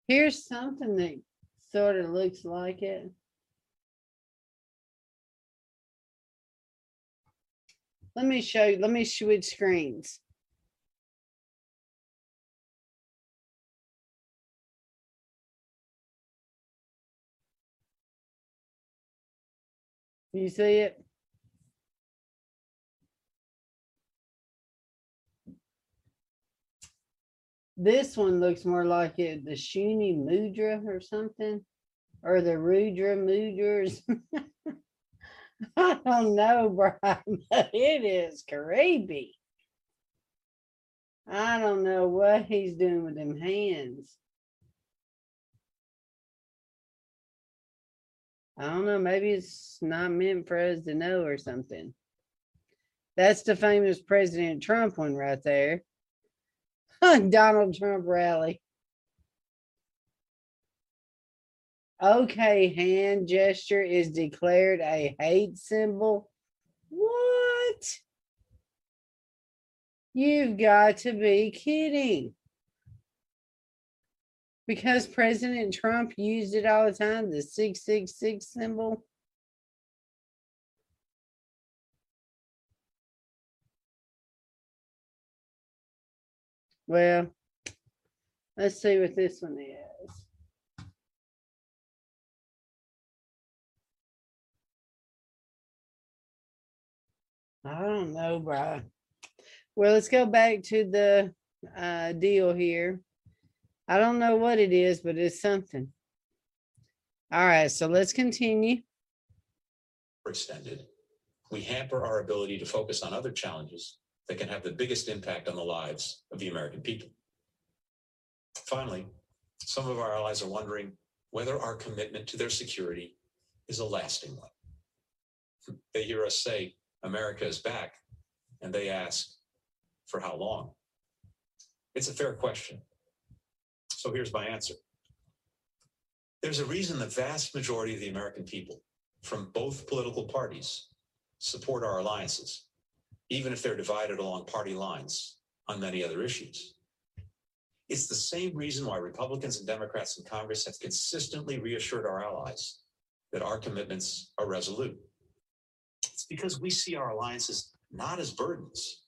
Here's something that sort of looks like it. Let me show you, let me switch screens. You see it? This one looks more like it, the Shuni Mudra or something, or the Rudra Mudras. I don't know, Brian, but it is creepy. I don't know what he's doing with them hands. I don't know. Maybe it's not meant for us to know or something. That's the famous President Trump one right there. Donald Trump rally. Okay, hand gesture is declared a hate symbol. What? You've got to be kidding. Because President Trump used it all the time, the 666 symbol. Well, let's see what this one is. I don't know, Brian. Well, let's go back to the uh, deal here. I don't know what it is, but it's something. All right, so let's continue. extended, we hamper our ability to focus on other challenges that can have the biggest impact on the lives of the American people. Finally, some of our allies are wondering whether our commitment to their security is a lasting one. They hear us say, America is back, and they ask, for how long? It's a fair question. So here's my answer. There's a reason the vast majority of the American people from both political parties support our alliances, even if they're divided along party lines on many other issues. It's the same reason why Republicans and Democrats in Congress have consistently reassured our allies that our commitments are resolute. It's because we see our alliances not as burdens,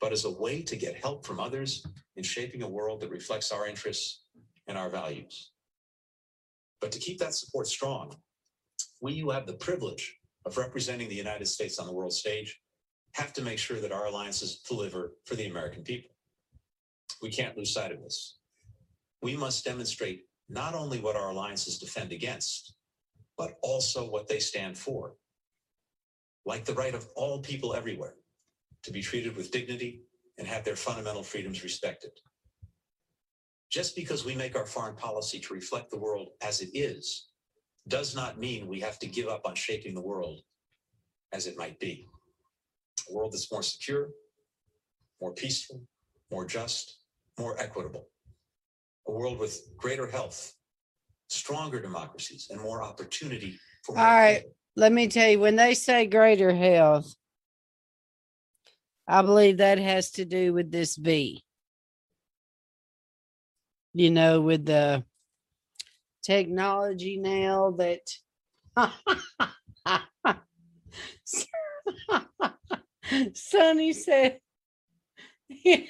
but as a way to get help from others in shaping a world that reflects our interests and our values. But to keep that support strong, we who have the privilege of representing the United States on the world stage have to make sure that our alliances deliver for the American people. We can't lose sight of this. We must demonstrate not only what our alliances defend against, but also what they stand for. Like the right of all people everywhere to be treated with dignity and have their fundamental freedoms respected. Just because we make our foreign policy to reflect the world as it is, does not mean we have to give up on shaping the world as it might be. A world that's more secure, more peaceful, more just, more equitable. A world with greater health, stronger democracies, and more opportunity for All people. Let me tell you, when they say greater health, I believe that has to do with this V. You know, with the technology now that Sonny said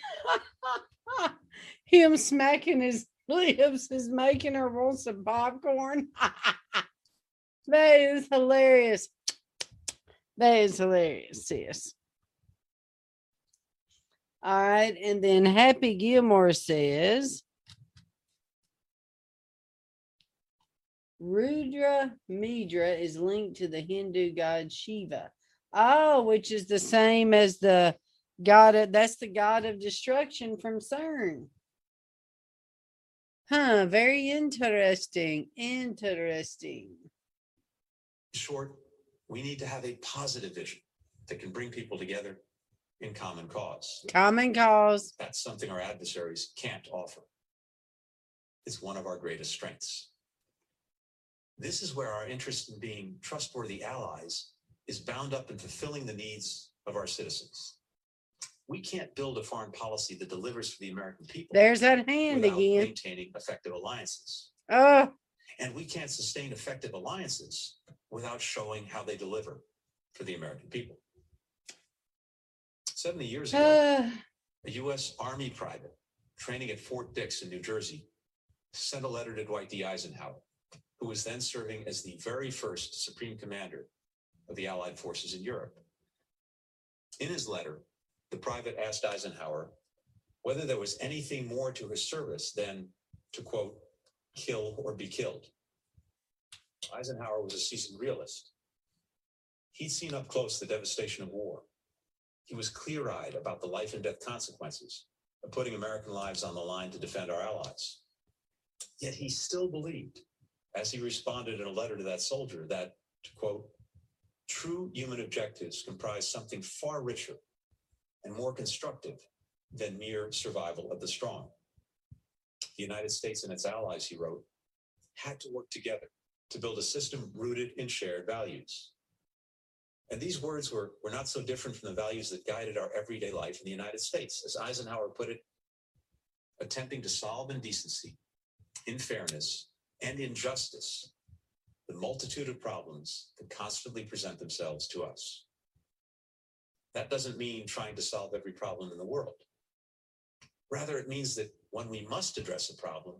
him smacking his lips is making her want some popcorn. That is hilarious. That is hilarious, sis. All right, and then Happy Gilmore says Rudra Midra is linked to the Hindu god Shiva. Oh, which is the same as the god of that's the god of destruction from CERN. Huh, very interesting. Interesting. In short, we need to have a positive vision that can bring people together in common cause. Common cause. That's something our adversaries can't offer. It's one of our greatest strengths. This is where our interest in being trustworthy allies is bound up in fulfilling the needs of our citizens. We can't build a foreign policy that delivers for the American people There's that hand again. maintaining effective alliances. Oh, And we can't sustain effective alliances without showing how they deliver for the American people. 70 years ago, uh, a U.S. Army private training at Fort Dix in New Jersey sent a letter to Dwight D. Eisenhower, who was then serving as the very first Supreme Commander of the Allied forces in Europe. In his letter, the private asked Eisenhower whether there was anything more to his service than to quote, kill or be killed. Eisenhower was a seasoned realist. He'd seen up close the devastation of war. He was clear eyed about the life and death consequences of putting American lives on the line to defend our allies. Yet he still believed, as he responded in a letter to that soldier, that, to quote, true human objectives comprise something far richer and more constructive than mere survival of the strong. The United States and its allies, he wrote, had to work together to build a system rooted in shared values. And these words were, were not so different from the values that guided our everyday life in the United States. As Eisenhower put it, attempting to solve in decency, in fairness, and in justice the multitude of problems that constantly present themselves to us. That doesn't mean trying to solve every problem in the world. Rather, it means that when we must address a problem,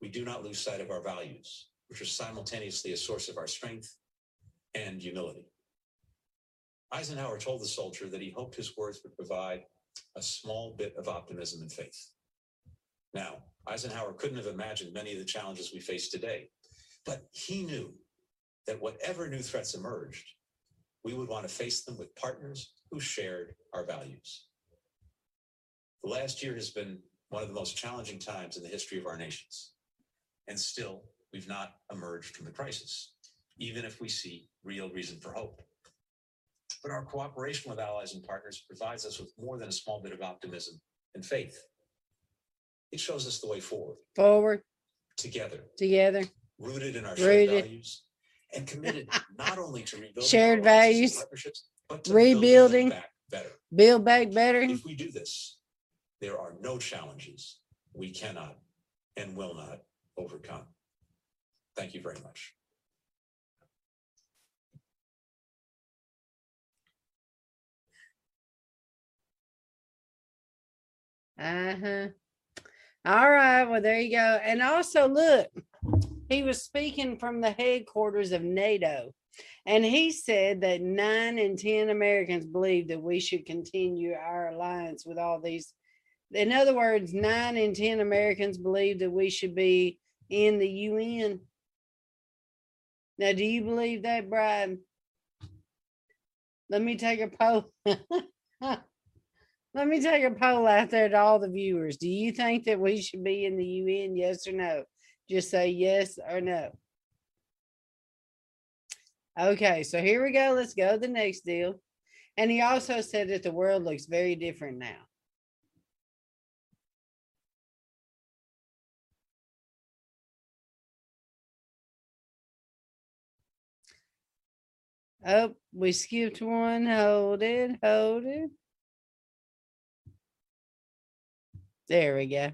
we do not lose sight of our values, which are simultaneously a source of our strength and humility. Eisenhower told the soldier that he hoped his words would provide a small bit of optimism and faith. Now, Eisenhower couldn't have imagined many of the challenges we face today, but he knew that whatever new threats emerged, we would want to face them with partners who shared our values. The last year has been one of the most challenging times in the history of our nations. And still, we've not emerged from the crisis, even if we see real reason for hope. But our cooperation with allies and partners provides us with more than a small bit of optimism and faith. It shows us the way forward, forward together, together. rooted in our shared values, and committed not only to rebuilding Shared our alliances and values. partnerships, but to building them Rebuilding. back better. Build back better. If we do this, there are no challenges we cannot and will not overcome. Thank you very much. Uh-huh. All right, well, there you go. And also, look, he was speaking from the headquarters of NATO. And he said that nine in 10 Americans believe that we should continue our alliance with all these. In other words, nine in 10 Americans believe that we should be in the UN. Now, do you believe that, Brian? Let me take a poll. Let me take a poll out there to all the viewers. Do you think that we should be in the UN? Yes or no? Just say yes or no. Okay, so here we go. Let's go to the next deal. And he also said that the world looks very different now. Oh, we skipped one. Hold it, hold it. There we go.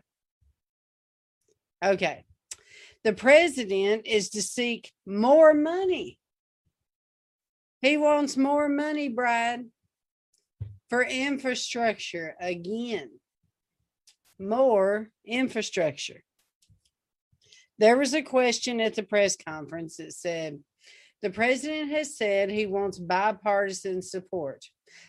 Okay. The president is to seek more money. He wants more money, Brad, for infrastructure again. More infrastructure. There was a question at the press conference that said, the president has said he wants bipartisan support.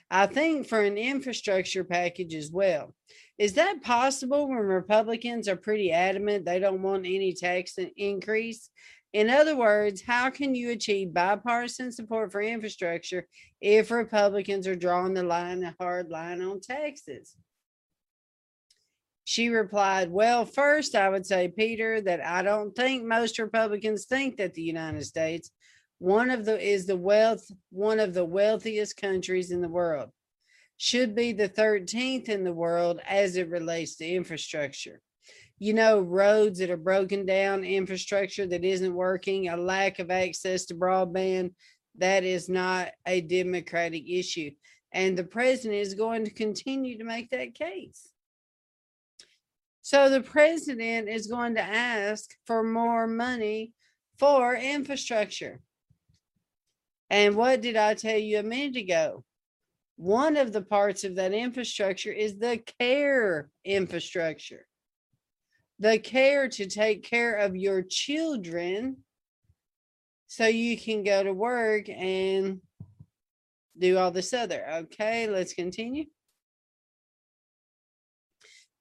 I think for an infrastructure package as well. Is that possible when Republicans are pretty adamant they don't want any tax increase? In other words, how can you achieve bipartisan support for infrastructure if Republicans are drawing the line, the hard line on taxes? She replied, Well, first, I would say, Peter, that I don't think most Republicans think that the United States one of the is the wealth one of the wealthiest countries in the world. Should be the 13th in the world as it relates to infrastructure. You know roads that are broken down infrastructure that isn't working a lack of access to broadband that is not a democratic issue. And the president is going to continue to make that case. So the president is going to ask for more money for infrastructure and what did I tell you a minute ago? One of the parts of that infrastructure is the care infrastructure. The care to take care of your children so you can go to work and do all this other. Okay, let's continue.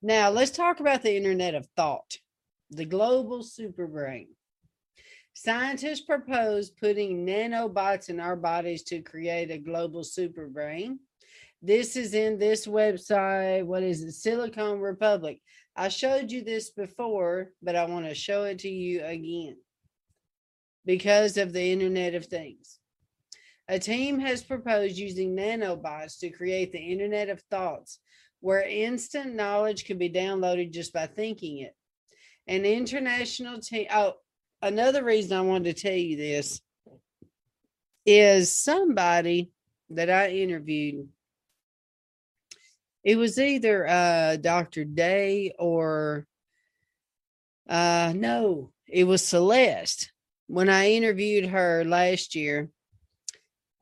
Now, let's talk about the Internet of Thought, the global super brain. Scientists propose putting nanobots in our bodies to create a global super brain. This is in this website. What is it? Silicon Republic. I showed you this before, but I want to show it to you again because of the Internet of Things. A team has proposed using nanobots to create the Internet of Thoughts, where instant knowledge can be downloaded just by thinking it. An international team, oh, another reason I wanted to tell you this is somebody that I interviewed. It was either uh, Dr. Day or uh, no, it was Celeste when I interviewed her last year.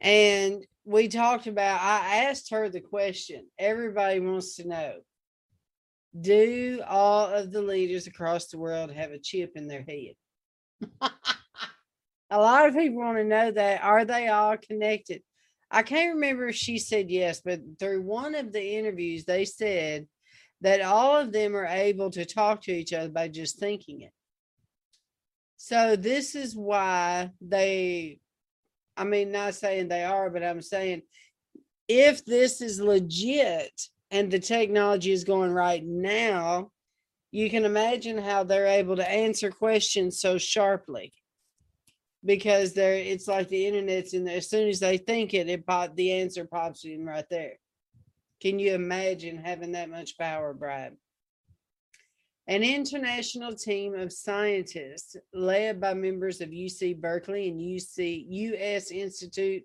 And we talked about, I asked her the question everybody wants to know Do all of the leaders across the world have a chip in their head? A lot of people want to know that. Are they all connected? I can't remember if she said yes, but through one of the interviews, they said that all of them are able to talk to each other by just thinking it. So this is why they, I mean, not saying they are, but I'm saying if this is legit and the technology is going right now, you can imagine how they're able to answer questions so sharply. Because they're it's like the internet's in there. As soon as they think it it pop the answer pops in right there. Can you imagine having that much power brad an international team of scientists led by members of uc berkeley and uc us institute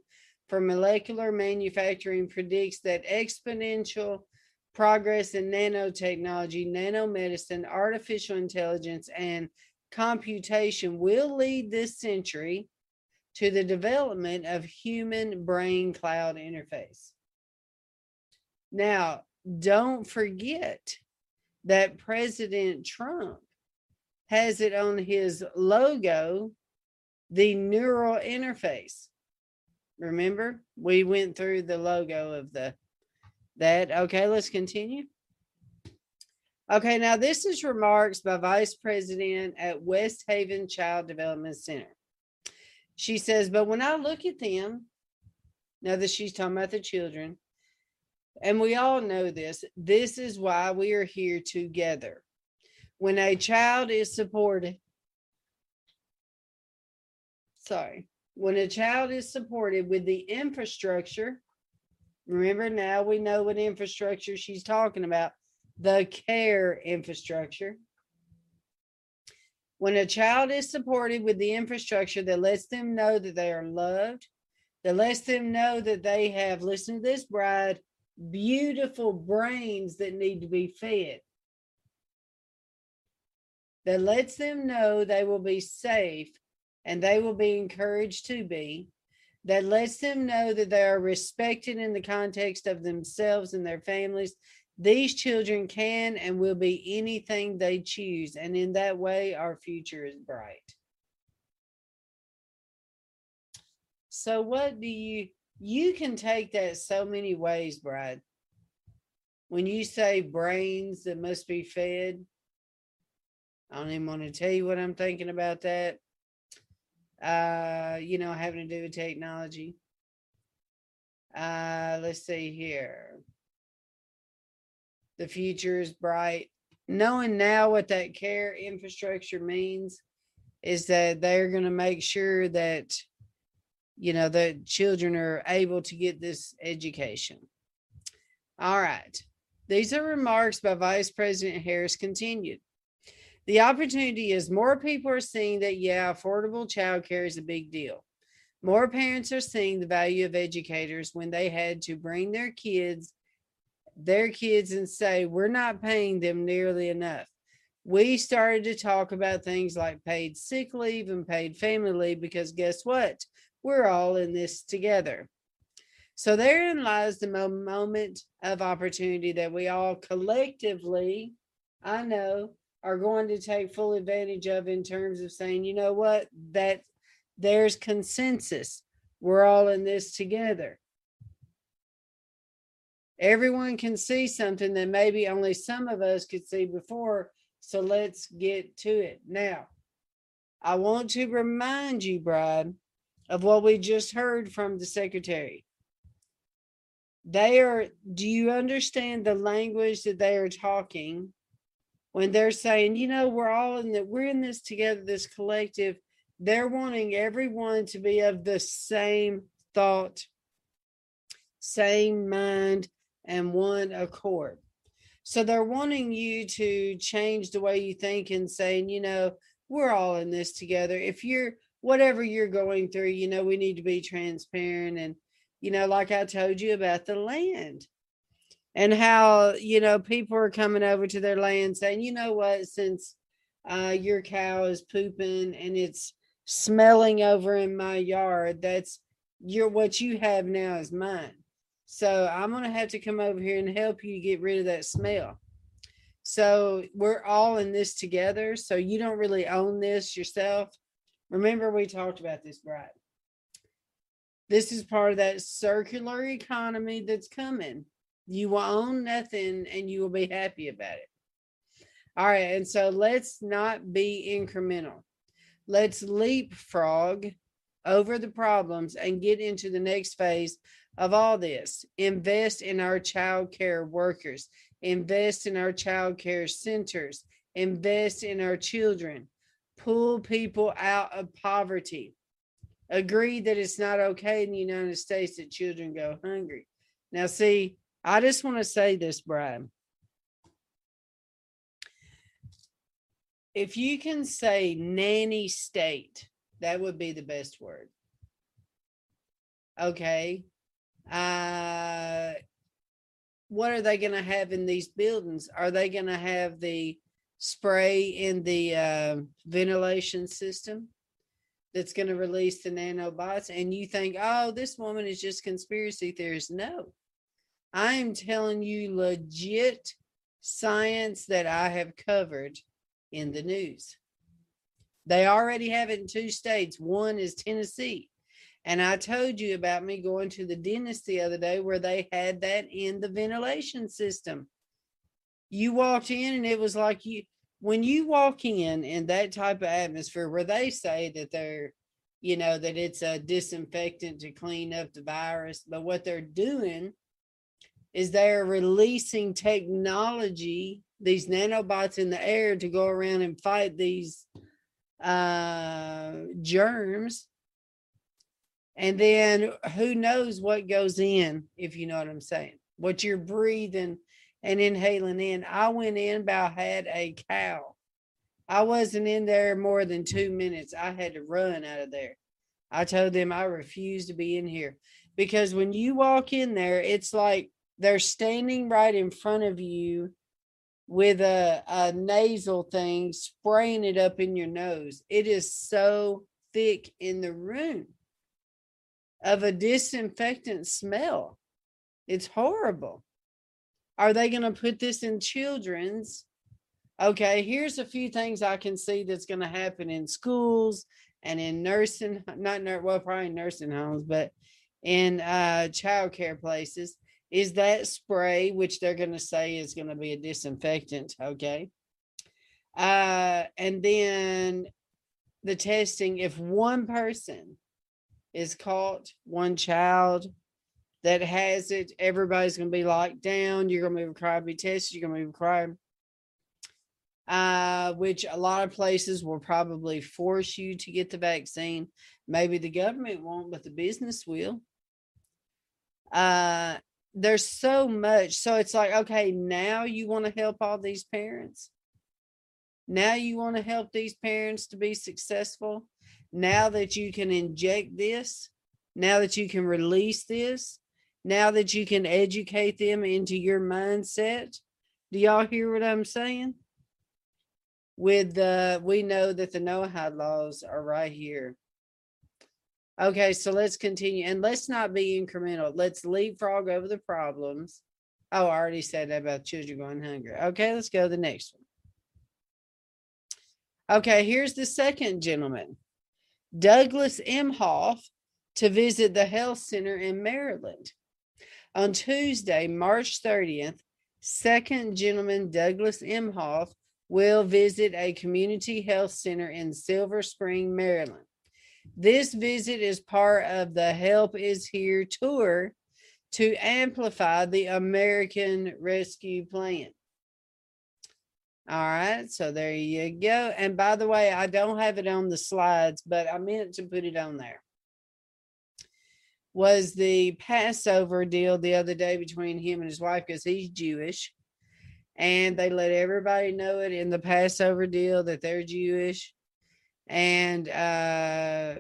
for molecular manufacturing predicts that exponential progress in nanotechnology, nanomedicine, artificial intelligence, and computation will lead this century to the development of human brain cloud interface. Now, don't forget that President Trump has it on his logo, the neural interface. Remember, we went through the logo of the that. Okay, let's continue. Okay, now this is remarks by Vice President at West Haven Child Development Center. She says, but when I look at them, now that she's talking about the children, and we all know this, this is why we are here together. When a child is supported, sorry, when a child is supported with the infrastructure, remember now we know what infrastructure she's talking about the care infrastructure. When a child is supported with the infrastructure that lets them know that they are loved, that lets them know that they have, listen to this, bride, beautiful brains that need to be fed, that lets them know they will be safe and they will be encouraged to be, that lets them know that they are respected in the context of themselves and their families, these children can and will be anything they choose, and in that way, our future is bright. So, what do you you can take that so many ways, Brad? When you say brains that must be fed, I don't even want to tell you what I'm thinking about that. Uh, you know, having to do with technology. Uh, let's see here the future is bright. Knowing now what that care infrastructure means is that they're going to make sure that you know the children are able to get this education. All right. These are remarks by Vice President Harris continued. The opportunity is more people are seeing that, yeah, affordable childcare is a big deal. More parents are seeing the value of educators when they had to bring their kids their kids and say, we're not paying them nearly enough. We started to talk about things like paid sick leave and paid family leave because guess what? We're all in this together. So therein lies the moment of opportunity that we all collectively, I know, are going to take full advantage of in terms of saying, you know what, that there's consensus. We're all in this together. Everyone can see something that maybe only some of us could see before. So let's get to it. Now, I want to remind you, Bride, of what we just heard from the secretary. They are, do you understand the language that they are talking when they're saying, you know, we're all in that, we're in this together, this collective. They're wanting everyone to be of the same thought, same mind, and one accord. So they're wanting you to change the way you think and saying, you know, we're all in this together. If you're whatever you're going through, you know, we need to be transparent. And, you know, like I told you about the land and how, you know, people are coming over to their land saying, you know what, since uh, your cow is pooping and it's smelling over in my yard, that's your what you have now is mine. So I'm going to have to come over here and help you get rid of that smell. So we're all in this together. So you don't really own this yourself. Remember, we talked about this, right? This is part of that circular economy that's coming. You will own nothing and you will be happy about it. All right. And so let's not be incremental. Let's leapfrog over the problems and get into the next phase of all this. Invest in our child care workers, invest in our child care centers, invest in our children, pull people out of poverty. Agree that it's not okay in the United States that children go hungry. Now, see, I just want to say this, Brian. If you can say nanny state, that would be the best word. Okay uh, what are they going to have in these buildings? Are they going to have the spray in the uh, ventilation system that's going to release the nanobots? And you think, oh, this woman is just conspiracy theorist. No, I am telling you legit science that I have covered in the news. They already have it in two states. One is Tennessee. And I told you about me going to the dentist the other day where they had that in the ventilation system. You walked in and it was like you, when you walk in in that type of atmosphere where they say that they're, you know, that it's a disinfectant to clean up the virus, but what they're doing is they're releasing technology, these nanobots in the air to go around and fight these uh germs. And then who knows what goes in if you know what i'm saying what you're breathing and inhaling in. I went in about had a cow. I wasn't in there more than two minutes. I had to run out of there. I told them i refuse to be in here because when you walk in there it's like they're standing right in front of you with a, a nasal thing spraying it up in your nose. It is so thick in the room of a disinfectant smell. It's horrible. Are they going to put this in children's? Okay, here's a few things I can see that's going to happen in schools and in nursing, not well, probably nursing homes, but in uh, child care places is that spray, which they're going to say is going to be a disinfectant. Okay. Uh, and then the testing, if one person is caught, one child that has it, everybody's going to be locked down. You're going to be required to be tested. You're going to be required, uh, which a lot of places will probably force you to get the vaccine. Maybe the government won't, but the business will. Uh, there's so much. So it's like, okay, now you want to help all these parents. Now you want to help these parents to be successful. Now that you can inject this, now that you can release this, now that you can educate them into your mindset. Do y'all hear what I'm saying? With the, we know that the Noahide laws are right here. Okay, so let's continue and let's not be incremental. Let's leapfrog over the problems. Oh, I already said that about children going hungry. Okay, let's go to the next one. Okay, here's the second gentleman, Douglas Emhoff, to visit the health center in Maryland. On Tuesday, March 30th, second gentleman Douglas Emhoff will visit a community health center in Silver Spring, Maryland. This visit is part of the Help is Here tour to amplify the American Rescue Plan. All right, so there you go. And by the way, I don't have it on the slides, but I meant to put it on there. Was the Passover deal the other day between him and his wife because he's Jewish. And they let everybody know it in the Passover deal that they're Jewish and uh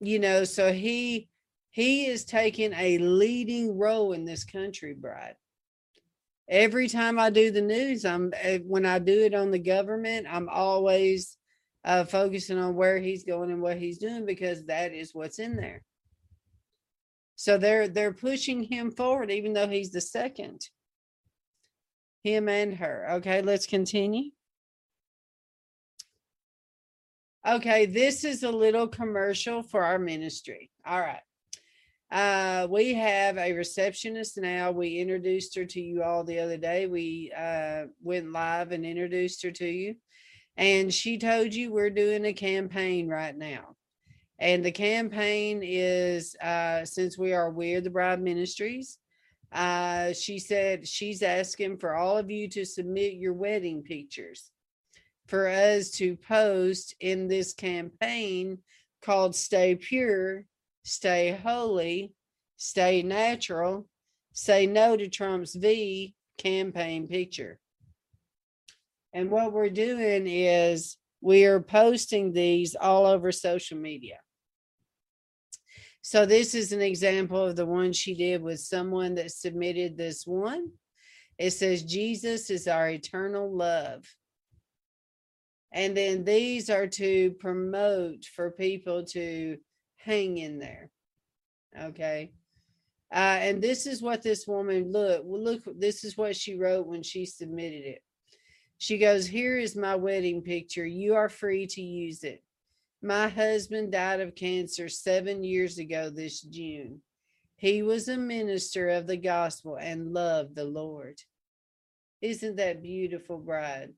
you know so he he is taking a leading role in this country bride every time i do the news i'm eh, when i do it on the government i'm always uh focusing on where he's going and what he's doing because that is what's in there. So they're they're pushing him forward even though he's the second. Him and her. Okay let's continue Okay, this is a little commercial for our ministry. All right. Uh, we have a receptionist now. We introduced her to you all the other day. We uh, went live and introduced her to you. And she told you we're doing a campaign right now. And the campaign is uh, since we are We're the Bride Ministries, uh, she said she's asking for all of you to submit your wedding pictures for us to post in this campaign called Stay Pure, Stay Holy, Stay Natural, Say No to Trump's V campaign picture. And what we're doing is we are posting these all over social media. So this is an example of the one she did with someone that submitted this one. It says, Jesus is our eternal love. And then these are to promote for people to hang in there. Okay. Uh, and this is what this woman look look. This is what she wrote when she submitted it. She goes, "Here is my wedding picture. You are free to use it. My husband died of cancer seven years ago this June. He was a minister of the gospel and loved the Lord. Isn't that beautiful, bride?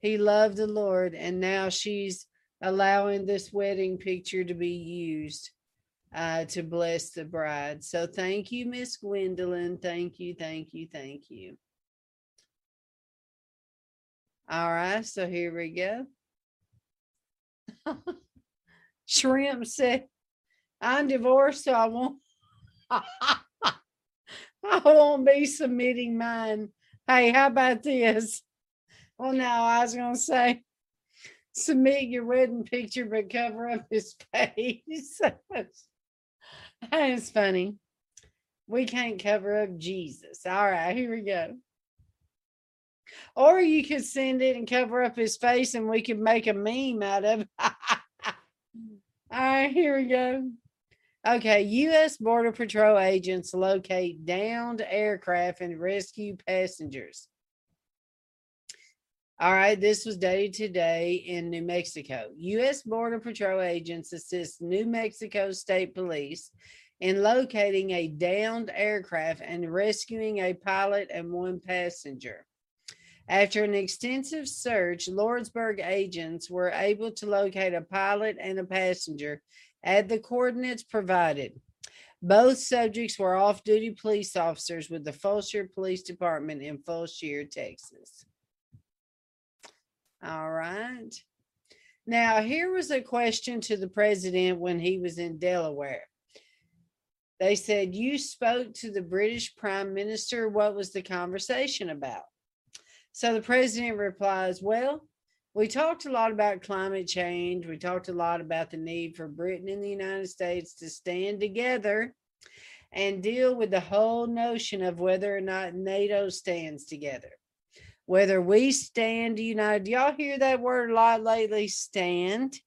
He loved the Lord, and now she's allowing this wedding picture to be used uh, to bless the bride. So thank you, Miss Gwendolyn. Thank you, thank you, thank you. All right, so here we go. Shrimp said, I'm divorced, so I won't. I won't be submitting mine. Hey, how about this? Well, no, I was gonna say submit your wedding picture, but cover up his face. That's funny. We can't cover up Jesus. All right, here we go. Or you could send it and cover up his face and we could make a meme out of it. All right, here we go. Okay, U.S. Border Patrol agents locate downed aircraft and rescue passengers. All right, this was dated today in New Mexico. U.S. Border Patrol agents assist New Mexico State Police in locating a downed aircraft and rescuing a pilot and one passenger. After an extensive search, Lordsburg agents were able to locate a pilot and a passenger at the coordinates provided. Both subjects were off duty police officers with the Fulshear Police Department in Fulshear, Texas. All right. Now, here was a question to the president when he was in Delaware. They said, You spoke to the British Prime Minister. What was the conversation about? So the president replies, Well, we talked a lot about climate change. We talked a lot about the need for Britain and the United States to stand together and deal with the whole notion of whether or not NATO stands together. Whether we stand united. Y'all hear that word a lot lately? Stand.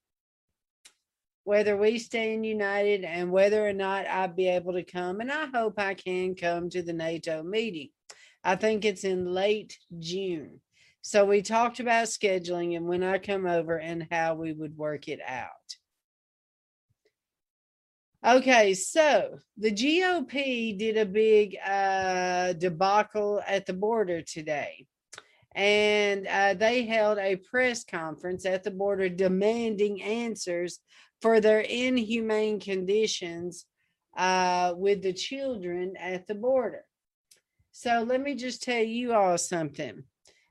Whether we stand united and whether or not I'd be able to come. And I hope I can come to the NATO meeting. I think it's in late June. So we talked about scheduling and when I come over and how we would work it out. Okay, so the GOP did a big uh, debacle at the border today. And uh, they held a press conference at the border demanding answers for their inhumane conditions uh, with the children at the border. So let me just tell you all something.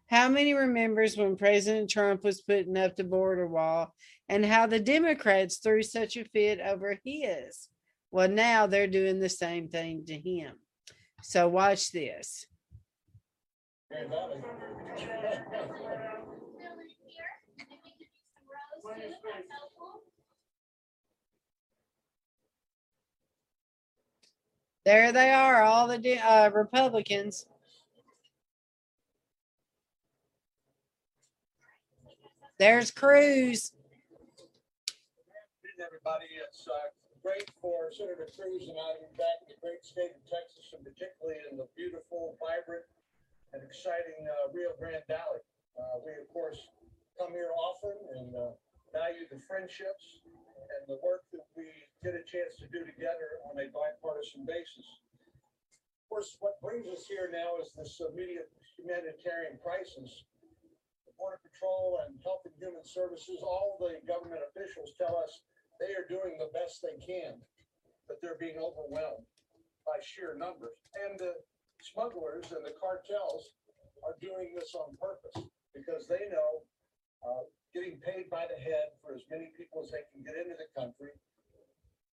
How many remembers when President Trump was putting up the border wall and how the Democrats threw such a fit over his? Well, now they're doing the same thing to him. So watch this. There they are, all the uh, Republicans. There's Cruz. Everybody. It's uh, great for Senator Cruz and I to be back in the great state of Texas, and particularly in the beautiful, vibrant, and exciting uh, Rio Grande Valley. Uh, we, of course, come here often and uh, value the friendships and the work that we get a chance to do together on a bipartisan basis. Of course, what brings us here now is this immediate humanitarian crisis. The Border Patrol and Health and Human Services, all the government officials tell us they are doing the best they can, but they're being overwhelmed by sheer numbers. And the smugglers and the cartels are doing this on purpose because they know uh, getting paid by the head for as many people as they can get into the country,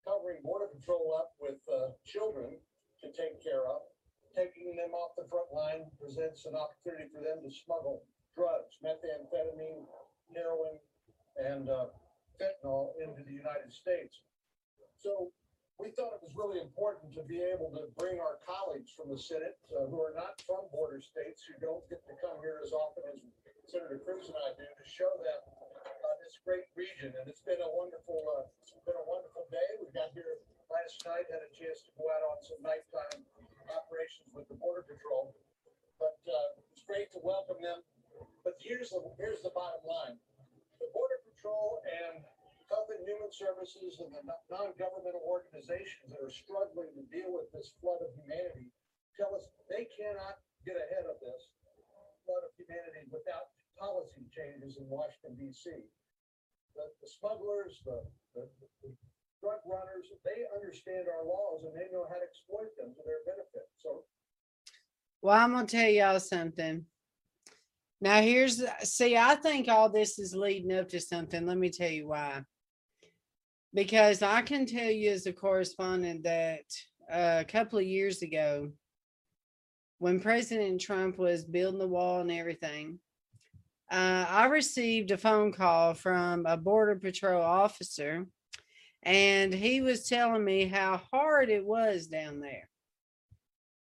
covering border patrol up with uh, children to take care of, taking them off the front line presents an opportunity for them to smuggle drugs, methamphetamine, heroin, and uh, fentanyl into the United States. So we thought it was really important to be able to bring our colleagues from the Senate uh, who are not from border states, who don't get to come here as often as Senator Cruz and I do, to show them uh, this great region. And it's been a wonderful, uh, it's been a wonderful day. We got here last night, had a chance to go out on some nighttime operations with the Border Patrol. But uh, it's great to welcome them. But here's the, here's the bottom line. The Border Patrol and Health and Human Services and the non- non-governmental organizations that are struggling to deal with this flood of humanity tell us they cannot get ahead of this flood of humanity without policy changes in Washington DC. The, the smugglers, the, the, the drug runners, they understand our laws and they know how to exploit them to their benefit. So Well, I'm gonna tell y'all something. Now here's see, I think all this is leading up to something. Let me tell you why. Because I can tell you as a correspondent that uh, a couple of years ago, when President Trump was building the wall and everything, uh, I received a phone call from a Border Patrol officer, and he was telling me how hard it was down there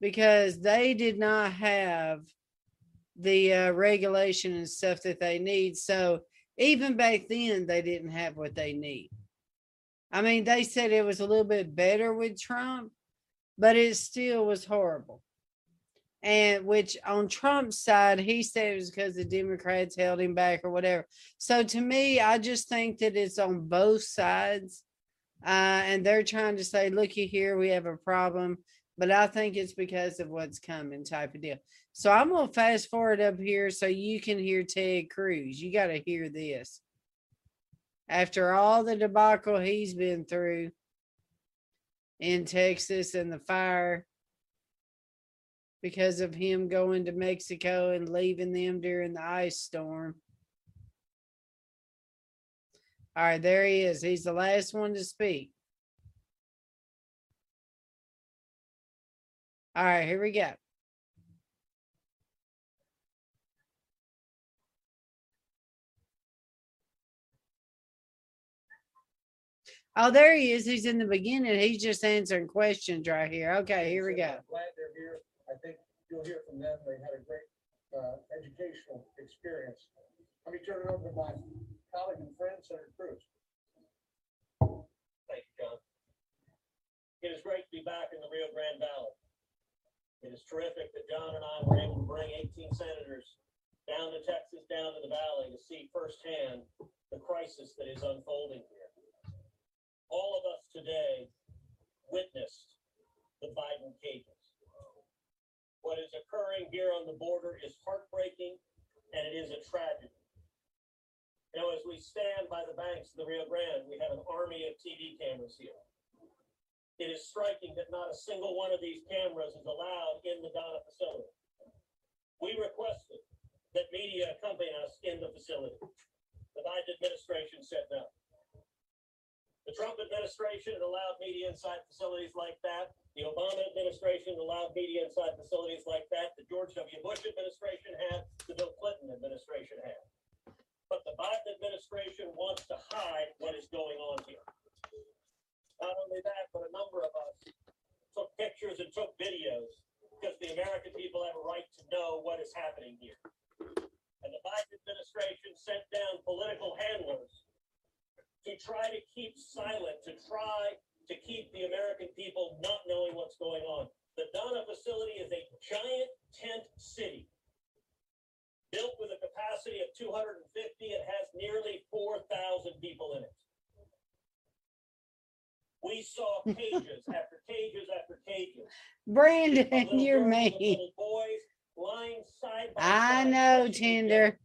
because they did not have the uh, regulation and stuff that they need. So even back then, they didn't have what they need. I mean, they said it was a little bit better with Trump, but it still was horrible. And which on Trump's side, he said it was because the Democrats held him back or whatever. So to me, I just think that it's on both sides. Uh, and they're trying to say, looky here, we have a problem but I think it's because of what's coming type of deal. So I'm gonna fast forward up here so you can hear Ted Cruz. You got to hear this. After all the debacle he's been through in Texas and the fire because of him going to Mexico and leaving them during the ice storm. All right, there he is. He's the last one to speak. All right, here we go. Oh, there he is. He's in the beginning. He's just answering questions right here. Okay, here we go. I'm Glad they're here. I think you'll hear from them. They had a great uh, educational experience. Let me turn it over to my colleague and friend, Senator Cruz. Thank you, John. It is great to be back in the Rio Grande Valley. It is terrific that John and I were able to bring 18 senators down to Texas, down to the valley to see firsthand the crisis that is unfolding here. All of us today witnessed the Biden cages. What is occurring here on the border is heartbreaking and it is a tragedy. You know, as we stand by the banks of the Rio Grande, we have an army of TV cameras here. It is striking that not a single one of these cameras is allowed in the Donna facility. We requested that media accompany us in the facility. The Biden administration said no. The Trump administration allowed media inside facilities like that. The Obama administration allowed media inside facilities like that. The George W. Bush administration had, the Bill Clinton administration had. But the Biden administration wants to hide what is going on here. Not only that, but a number of us took pictures and took videos because the American people have a right to know what is happening here. And the Biden administration sent down political handlers to try to keep silent, to try to keep the American people not knowing what's going on. The Donna facility is a giant tent city built with a capacity of 250. It has nearly 4,000 people in it. We saw cages after cages after cages. Brandon, you're and. Little boys lying side by I side, know, Tinder.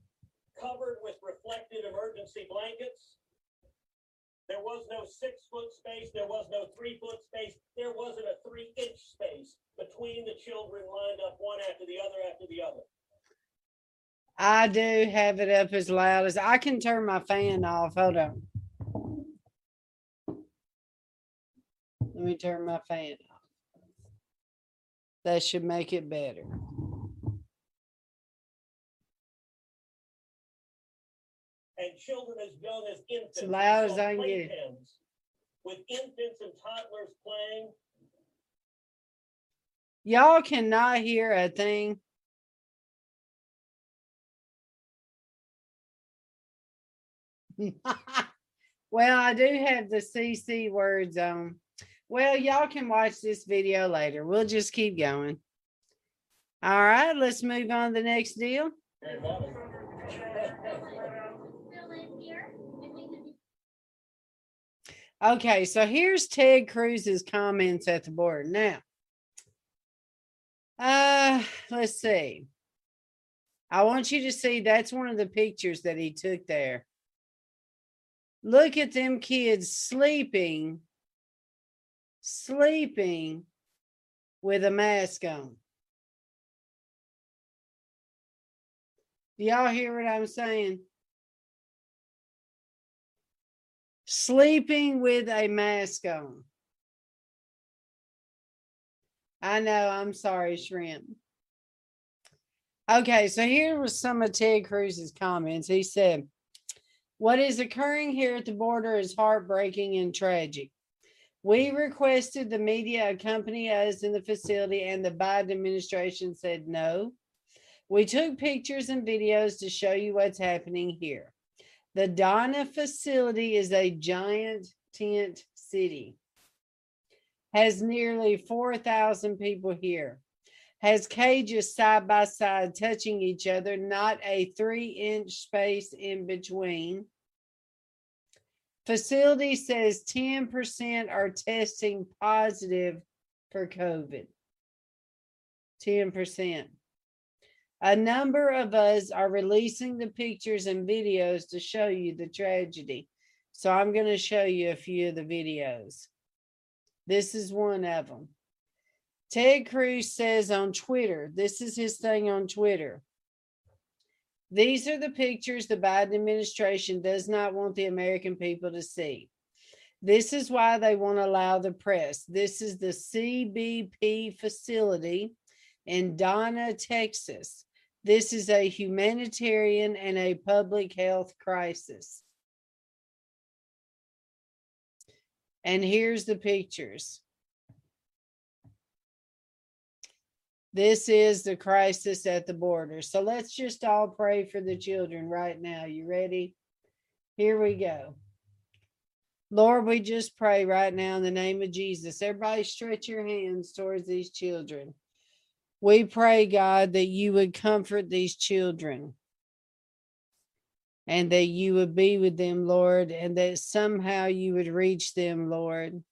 Covered with reflected emergency blankets. There was no six foot space. There was no three foot space. There wasn't a three inch space between the children lined up one after the other after the other. I do have it up as loud as I can turn my fan off. Hold on. Let me turn my fan off. That should make it better. And children as young as infants. As loud We as saw I get it. playpens With infants and toddlers playing. Y'all cannot hear a thing. well, I do have the CC words on. Well, y'all can watch this video later. We'll just keep going. All right, let's move on to the next deal. Okay, so here's Ted Cruz's comments at the border. Now, uh, let's see. I want you to see that's one of the pictures that he took there. Look at them kids sleeping, sleeping with a mask on. Do y'all hear what I'm saying? Sleeping with a mask on. I know, I'm sorry, Shrimp. Okay, so here was some of Ted Cruz's comments. He said, What is occurring here at the border is heartbreaking and tragic. We requested the media accompany us in the facility, and the Biden administration said no. We took pictures and videos to show you what's happening here. The Donna facility is a giant tent city, has nearly 4,000 people here, has cages side by side touching each other, not a three inch space in between. Facility says 10% are testing positive for COVID. 10%. A number of us are releasing the pictures and videos to show you the tragedy. So I'm going to show you a few of the videos. This is one of them. Ted Cruz says on Twitter, this is his thing on Twitter. These are the pictures the Biden administration does not want the American people to see. This is why they won't allow the press. This is the CBP facility in Donna, Texas. This is a humanitarian and a public health crisis. And here's the pictures. This is the crisis at the border. So let's just all pray for the children right now. You ready? Here we go. Lord, we just pray right now in the name of Jesus. Everybody, stretch your hands towards these children. We pray, God, that you would comfort these children and that you would be with them, Lord, and that somehow you would reach them, Lord.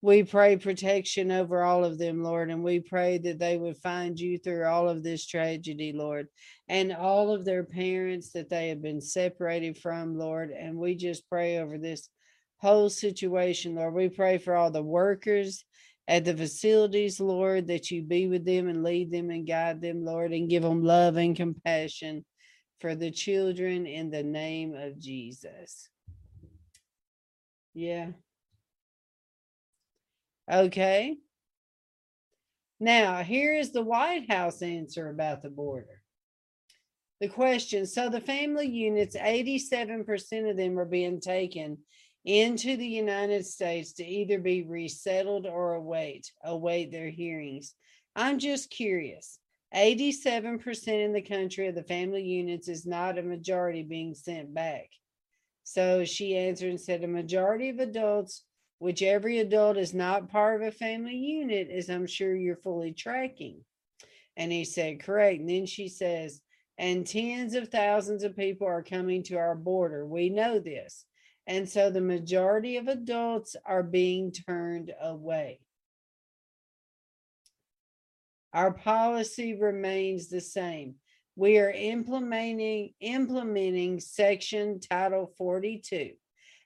We pray protection over all of them, Lord, and we pray that they would find you through all of this tragedy, Lord, and all of their parents that they have been separated from, Lord. And we just pray over this whole situation, Lord. We pray for all the workers at the facilities, Lord, that you be with them and lead them and guide them, Lord, and give them love and compassion for the children in the name of Jesus. Yeah. Okay. Now, here is the White House answer about the border. The question so the family units, 87% of them are being taken into the United States to either be resettled or await await their hearings. I'm just curious. 87% in the country of the family units is not a majority being sent back. So she answered and said a majority of adults which every adult is not part of a family unit, as I'm sure you're fully tracking. And he said, correct. And then she says, and tens of thousands of people are coming to our border. We know this. And so the majority of adults are being turned away. Our policy remains the same. We are implementing implementing section title 42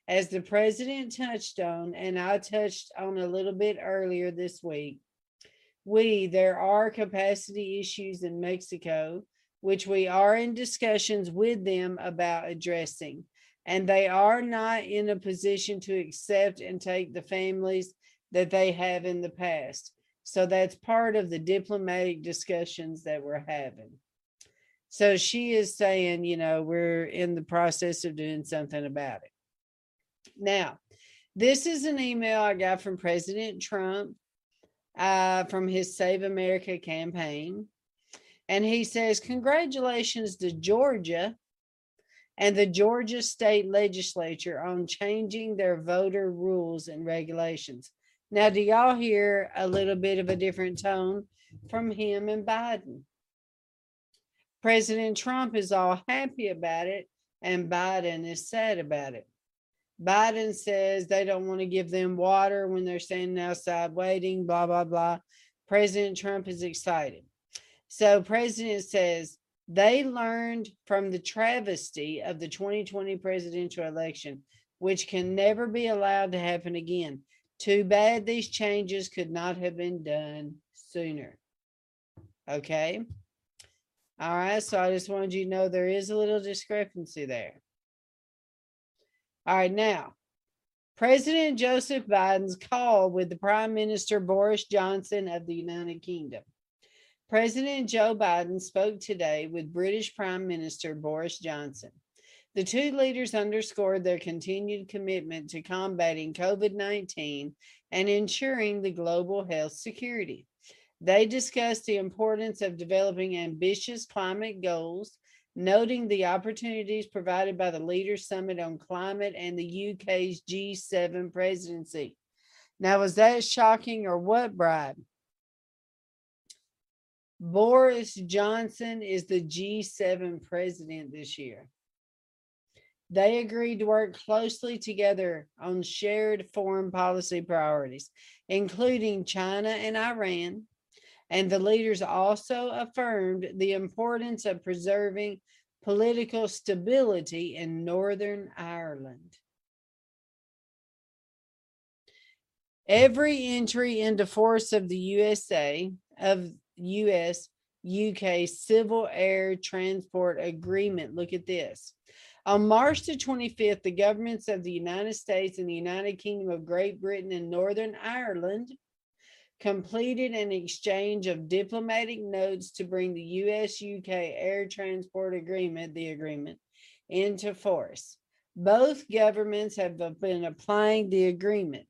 as the president touched on, and I touched on a little bit earlier this week, we, there are capacity issues in Mexico, which we are in discussions with them about addressing. And they are not in a position to accept and take the families that they have in the past. So that's part of the diplomatic discussions that we're having. So she is saying, you know, we're in the process of doing something about it. Now, this is an email I got from President Trump uh, from his Save America campaign. And he says, Congratulations to Georgia and the Georgia state legislature on changing their voter rules and regulations. Now, do y'all hear a little bit of a different tone from him and Biden? President Trump is all happy about it, and Biden is sad about it. Biden says they don't want to give them water when they're standing outside waiting, blah, blah, blah. President Trump is excited. So, President says they learned from the travesty of the 2020 presidential election, which can never be allowed to happen again. Too bad these changes could not have been done sooner. Okay. All right. So I just wanted you to know there is a little discrepancy there. All right. Now, President Joseph Biden's call with the Prime Minister Boris Johnson of the United Kingdom. President Joe Biden spoke today with British Prime Minister Boris Johnson. The two leaders underscored their continued commitment to combating COVID 19 and ensuring the global health security. They discussed the importance of developing ambitious climate goals, noting the opportunities provided by the Leaders Summit on Climate and the UK's G7 presidency. Now, was that shocking or what, Bride? Boris Johnson is the G7 president this year. They agreed to work closely together on shared foreign policy priorities, including China and Iran. And the leaders also affirmed the importance of preserving political stability in Northern Ireland. Every entry into force of the USA of US UK Civil Air Transport Agreement. Look at this. On March the 25th, the governments of the United States and the United Kingdom of Great Britain and Northern Ireland completed an exchange of diplomatic notes to bring the US UK Air Transport Agreement, the agreement, into force. Both governments have been applying the agreement.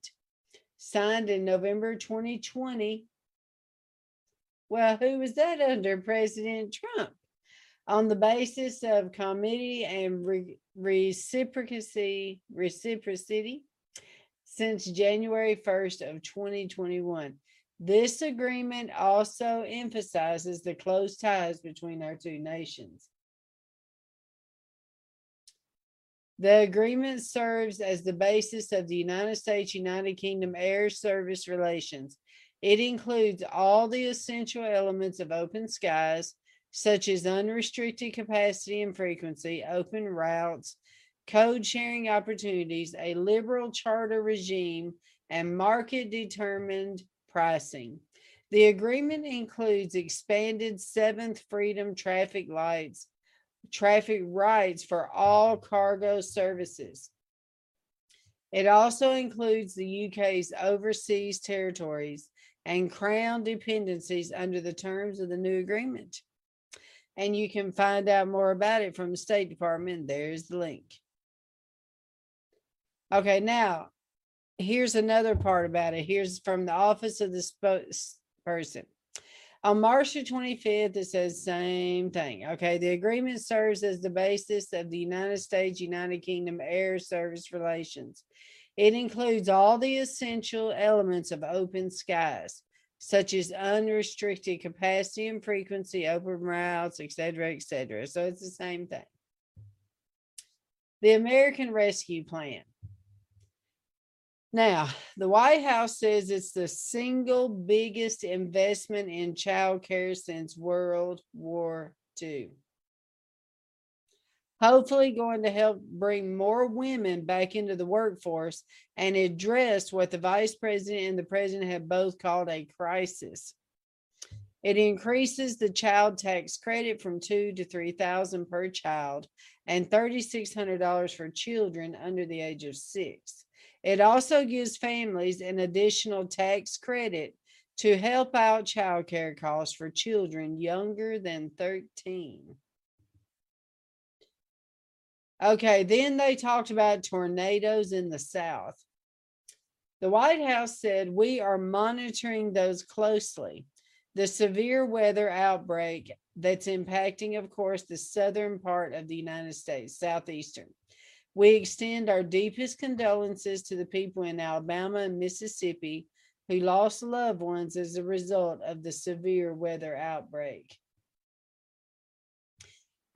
Signed in November 2020, well, who was that under? President Trump. On the basis of committee and re- reciprocity, reciprocity since January 1st of 2021. This agreement also emphasizes the close ties between our two nations. The agreement serves as the basis of the United States United Kingdom Air Service relations it includes all the essential elements of open skies, such as unrestricted capacity and frequency, open routes, code sharing opportunities, a liberal charter regime, and market determined pricing. The agreement includes expanded seventh freedom traffic lights, traffic rights for all cargo services. It also includes the UK's overseas territories and crown dependencies under the terms of the new agreement. And you can find out more about it from the State Department. There's the link. Okay, now here's another part about it. Here's from the office of the spokesperson. On March the 25th, it says same thing. Okay, the agreement serves as the basis of the United States United Kingdom Air Service relations. It includes all the essential elements of open skies, such as unrestricted capacity and frequency, open routes, etc., etc. So it's the same thing. The American Rescue Plan. Now, the White House says it's the single biggest investment in child care since World War II hopefully going to help bring more women back into the workforce and address what the vice president and the president have both called a crisis. It increases the child tax credit from two to three thousand per child and $3,600 for children under the age of six. It also gives families an additional tax credit to help out childcare costs for children younger than 13. Okay, then they talked about tornadoes in the South. The White House said, We are monitoring those closely. The severe weather outbreak that's impacting, of course, the southern part of the United States, southeastern. We extend our deepest condolences to the people in Alabama and Mississippi who lost loved ones as a result of the severe weather outbreak.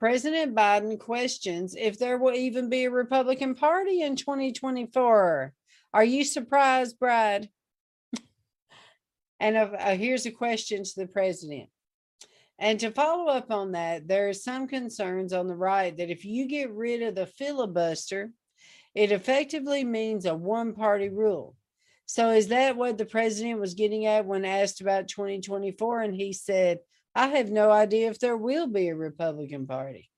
President Biden questions if there will even be a Republican Party in 2024. Are you surprised, Brad? and uh, uh, here's a question to the president. And to follow up on that, there are some concerns on the right that if you get rid of the filibuster, it effectively means a one party rule. So, is that what the president was getting at when asked about 2024? And he said, I have no idea if there will be a Republican Party.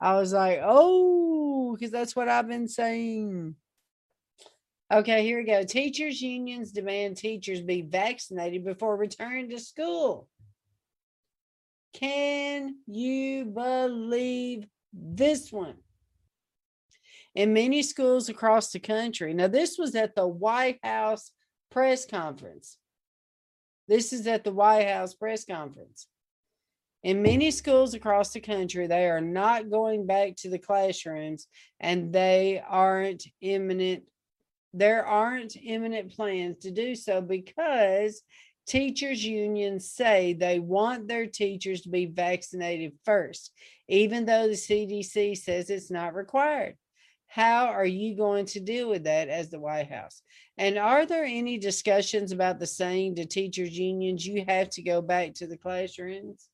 I was like, oh, because that's what I've been saying. Okay, here we go. Teachers' unions demand teachers be vaccinated before returning to school. Can you believe this one? In many schools across the country. Now, this was at the White House press conference. This is at the White House press conference. In many schools across the country, they are not going back to the classrooms and they aren't imminent. There aren't imminent plans to do so because teachers unions say they want their teachers to be vaccinated first, even though the CDC says it's not required. How are you going to deal with that as the White House? And are there any discussions about the saying to teachers unions, you have to go back to the classrooms?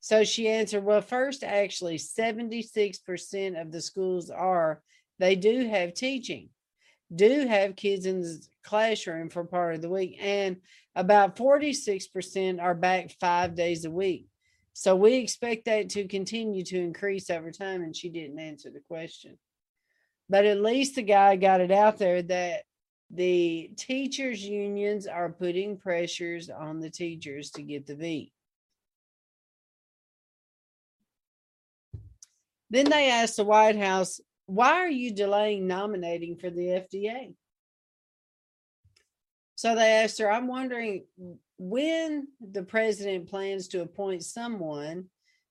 So she answered, Well, first, actually, 76% of the schools are, they do have teaching, do have kids in the classroom for part of the week, and about 46% are back five days a week. So we expect that to continue to increase over time. And she didn't answer the question. But at least the guy got it out there that the teachers' unions are putting pressures on the teachers to get the V. Then they asked the White House, why are you delaying nominating for the FDA? So they asked her, I'm wondering when the president plans to appoint someone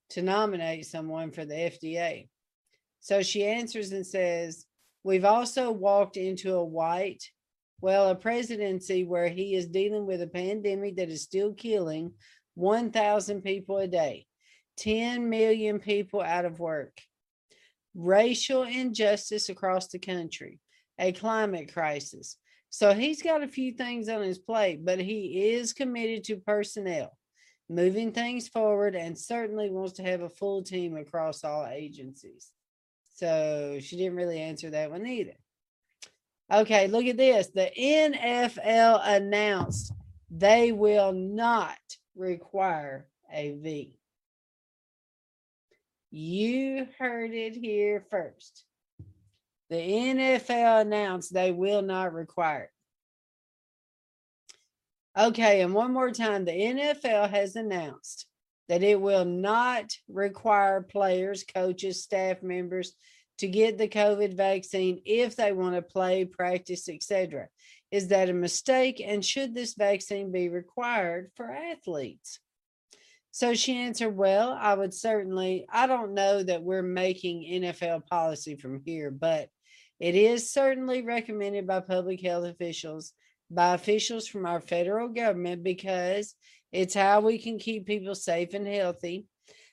to nominate someone for the FDA. So she answers and says, We've also walked into a white, well, a presidency where he is dealing with a pandemic that is still killing 1,000 people a day, 10 million people out of work, racial injustice across the country, a climate crisis. So he's got a few things on his plate, but he is committed to personnel, moving things forward, and certainly wants to have a full team across all agencies. So she didn't really answer that one either. Okay, look at this. The NFL announced they will not require a V. You heard it here first. The NFL announced they will not require it. Okay, and one more time the NFL has announced that it will not require players, coaches, staff members to get the COVID vaccine if they want to play, practice, etc. Is that a mistake? And should this vaccine be required for athletes? So she answered, Well, I would certainly, I don't know that we're making NFL policy from here, but it is certainly recommended by public health officials, by officials from our federal government, because it's how we can keep people safe and healthy,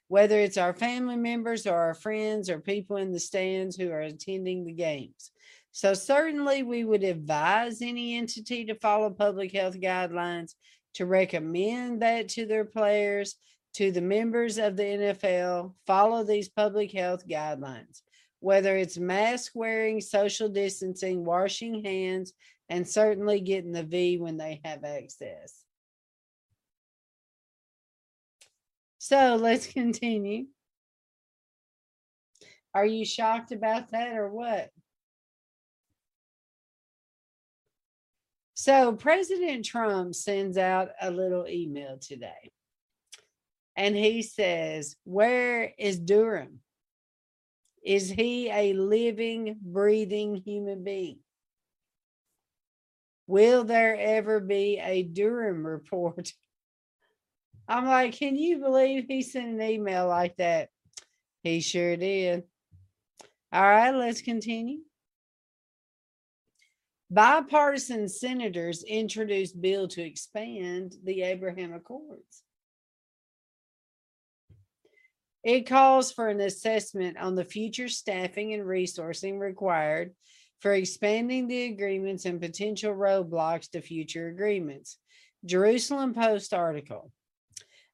whether it's our family members or our friends or people in the stands who are attending the games. So, certainly, we would advise any entity to follow public health guidelines, to recommend that to their players, to the members of the NFL, follow these public health guidelines whether it's mask wearing, social distancing, washing hands, and certainly getting the V when they have access. So let's continue. Are you shocked about that or what? So, President Trump sends out a little email today. And he says, Where is Durham? Is he a living, breathing human being? Will there ever be a Durham report? I'm like, can you believe he sent an email like that? He sure did. All right, let's continue. Bipartisan senators introduced bill to expand the Abraham Accords. It calls for an assessment on the future staffing and resourcing required for expanding the agreements and potential roadblocks to future agreements. Jerusalem Post article.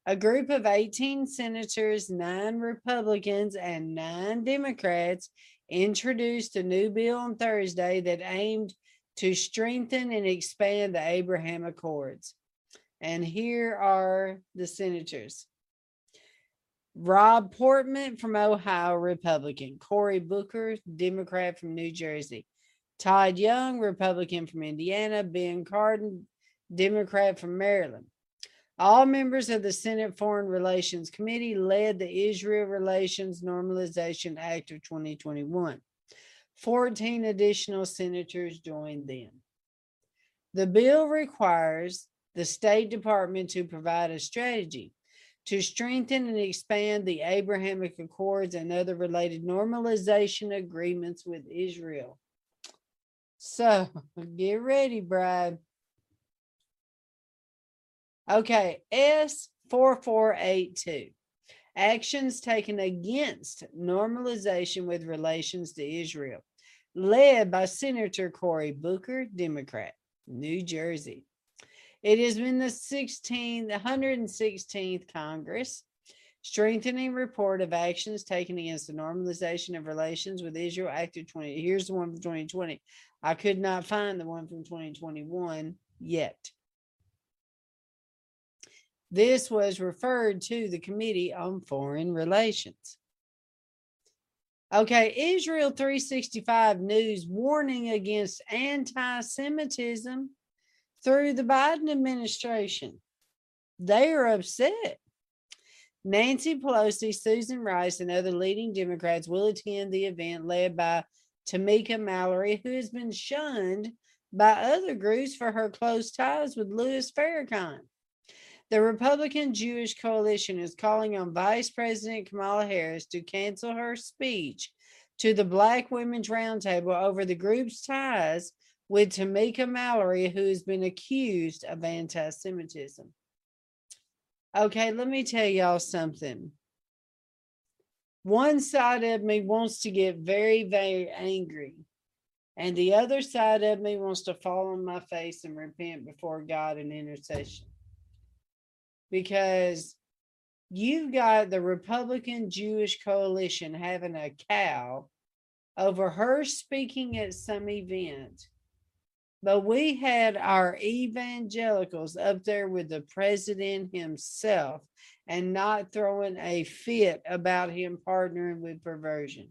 A group of 18 senators, nine Republicans, and nine Democrats introduced a new bill on Thursday that aimed to strengthen and expand the Abraham Accords. And here are the senators Rob Portman from Ohio, Republican, Cory Booker, Democrat from New Jersey, Todd Young, Republican from Indiana, Ben Cardin, Democrat from Maryland. All members of the Senate Foreign Relations Committee led the Israel Relations Normalization Act of 2021. 14 additional senators joined them. The bill requires the State Department to provide a strategy to strengthen and expand the Abrahamic Accords and other related normalization agreements with Israel. So get ready, Brad. Okay, S4482. Actions taken against normalization with relations to Israel, led by Senator Cory Booker, Democrat, New Jersey. It has been the 16th, the 116th Congress strengthening report of actions taken against the normalization of relations with Israel Act of 20. Here's the one from 2020. I could not find the one from 2021 yet. This was referred to the Committee on Foreign Relations. Okay, Israel 365 News warning against anti Semitism through the Biden administration. They are upset. Nancy Pelosi, Susan Rice, and other leading Democrats will attend the event led by Tamika Mallory, who has been shunned by other groups for her close ties with Louis Farrakhan. The Republican Jewish coalition is calling on Vice President Kamala Harris to cancel her speech to the Black Women's Roundtable over the group's ties with Tamika Mallory, who has been accused of anti Semitism. Okay, let me tell y'all something. One side of me wants to get very, very angry, and the other side of me wants to fall on my face and repent before God in intercession. Because you've got the Republican Jewish coalition having a cow over her speaking at some event but we had our evangelicals up there with the president himself and not throwing a fit about him partnering with perversion.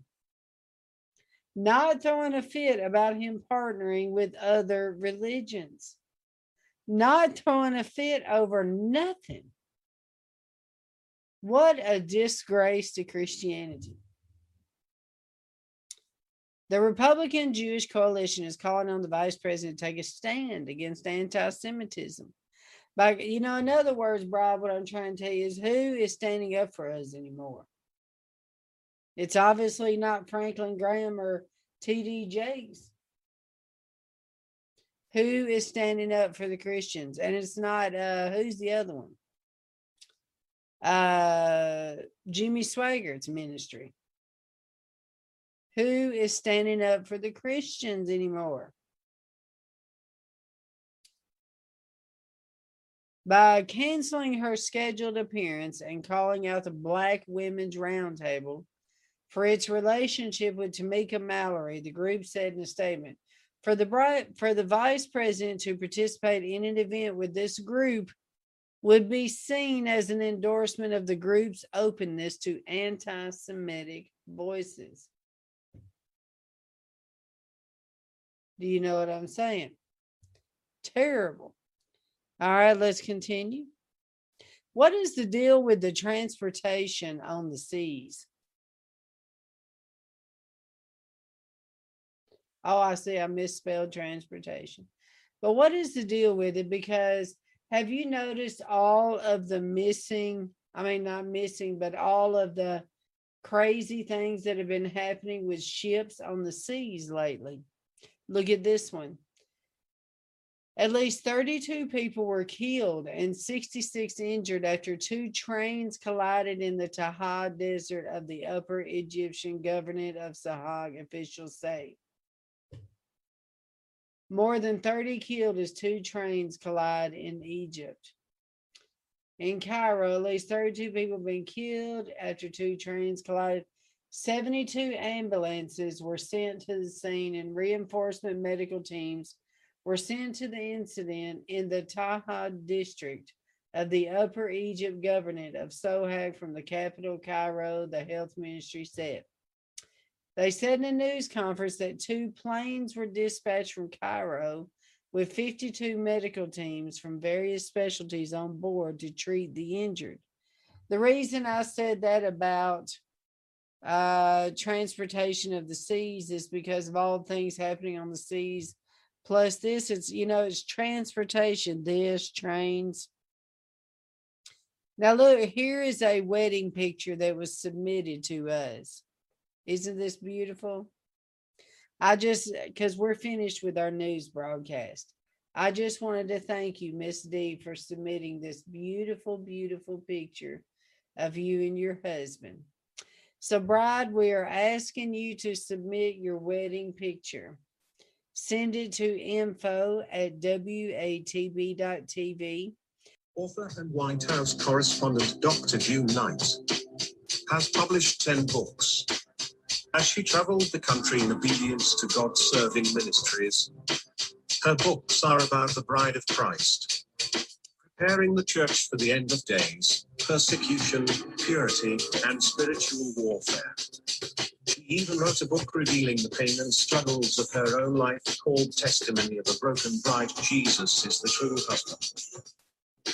Not throwing a fit about him partnering with other religions. Not throwing a fit over nothing. What a disgrace to Christianity. The Republican Jewish coalition is calling on the vice president to take a stand against anti Semitism. But, you know, in other words, Brad, what I'm trying to tell you is who is standing up for us anymore? It's obviously not Franklin Graham or T.D. Jakes. Who is standing up for the Christians? And it's not, uh, who's the other one? Uh, Jimmy Swaggart's ministry. Who is standing up for the Christians anymore? By canceling her scheduled appearance and calling out the Black Women's Roundtable for its relationship with Tamika Mallory, the group said in a statement. For the for the vice president to participate in an event with this group would be seen as an endorsement of the group's openness to anti-Semitic voices. Do you know what I'm saying? Terrible. All right, let's continue. What is the deal with the transportation on the seas? Oh, I see. I misspelled transportation. But what is the deal with it? Because have you noticed all of the missing? I mean, not missing, but all of the crazy things that have been happening with ships on the seas lately. Look at this one. At least 32 people were killed and 66 injured after two trains collided in the Taha Desert of the Upper Egyptian Governorate of Sohag, officials say. More than 30 killed as two trains collide in Egypt. In Cairo, at least 32 people have been killed after two trains collided. 72 ambulances were sent to the scene and reinforcement medical teams were sent to the incident in the Taha district of the Upper Egypt Governorate of Sohag from the capital Cairo, the health ministry said. They said in a news conference that two planes were dispatched from Cairo with 52 medical teams from various specialties on board to treat the injured. The reason I said that about uh, transportation of the seas is because of all the things happening on the seas. Plus, this it's you know it's transportation. This trains. Now look, here is a wedding picture that was submitted to us. Isn't this beautiful? I just because we're finished with our news broadcast. I just wanted to thank you, Miss D, for submitting this beautiful, beautiful picture of you and your husband. So, bride, we are asking you to submit your wedding picture. Send it to info at watb.tv. Author and White House correspondent Dr. June Knight has published 10 books. As she traveled the country in obedience to God's serving ministries, her books are about the bride of Christ, preparing the church for the end of days, persecution, purity, and spiritual warfare. She even wrote a book revealing the pain and struggles of her own life called Testimony of a Broken Bride. Jesus is the true husband.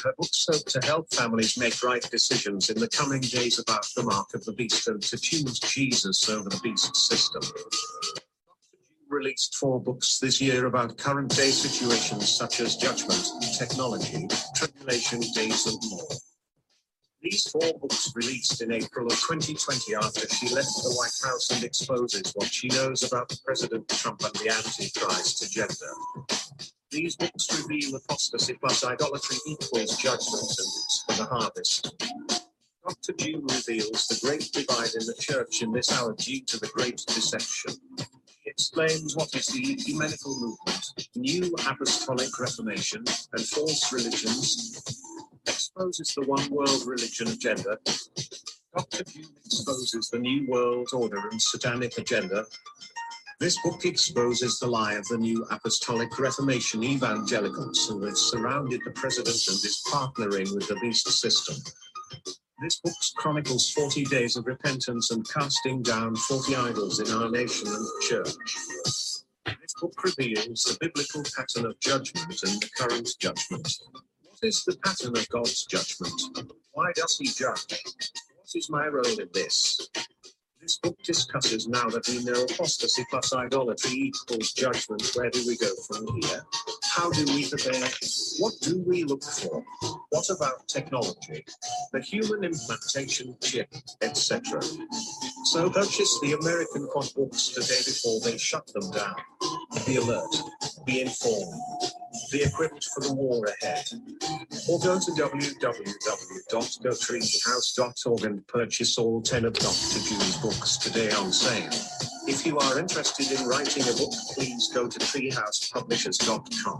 Her books hope to help families make right decisions in the coming days about the mark of the beast and to choose Jesus over the beast system. Released four books this year about current day situations such as judgment, technology, tribulation days, and more. These four books released in April of 2020 after she left the White House and exposes what she knows about President Trump and the Antichrist agenda. These books reveal apostasy plus idolatry equals judgment and it's for the harvest. Dr. June reveals the great divide in the church in this hour due to the great deception. Explains what is the ecumenical movement, new apostolic reformation, and false religions, exposes the one world religion agenda. Dr. June exposes the new world order and satanic agenda. This book exposes the lie of the new apostolic reformation evangelicals who have surrounded the president and is partnering with the beast system. This book chronicles 40 days of repentance and casting down 40 idols in our nation and church. This book reveals the biblical pattern of judgment and the current judgment. What is the pattern of God's judgment? Why does he judge? What is my role in this? This book discusses now that we know apostasy plus idolatry equals judgment. Where do we go from here? How do we prepare? What do we look for? What about technology? The human implantation chip, etc. So purchase the American Quad books today before they shut them down. Be alert. Be informed. Be equipped for the war ahead. Or go to www.gotreehouse.org and purchase all 10 of Dr. June's books today on sale. If you are interested in writing a book, please go to treehousepublishers.com.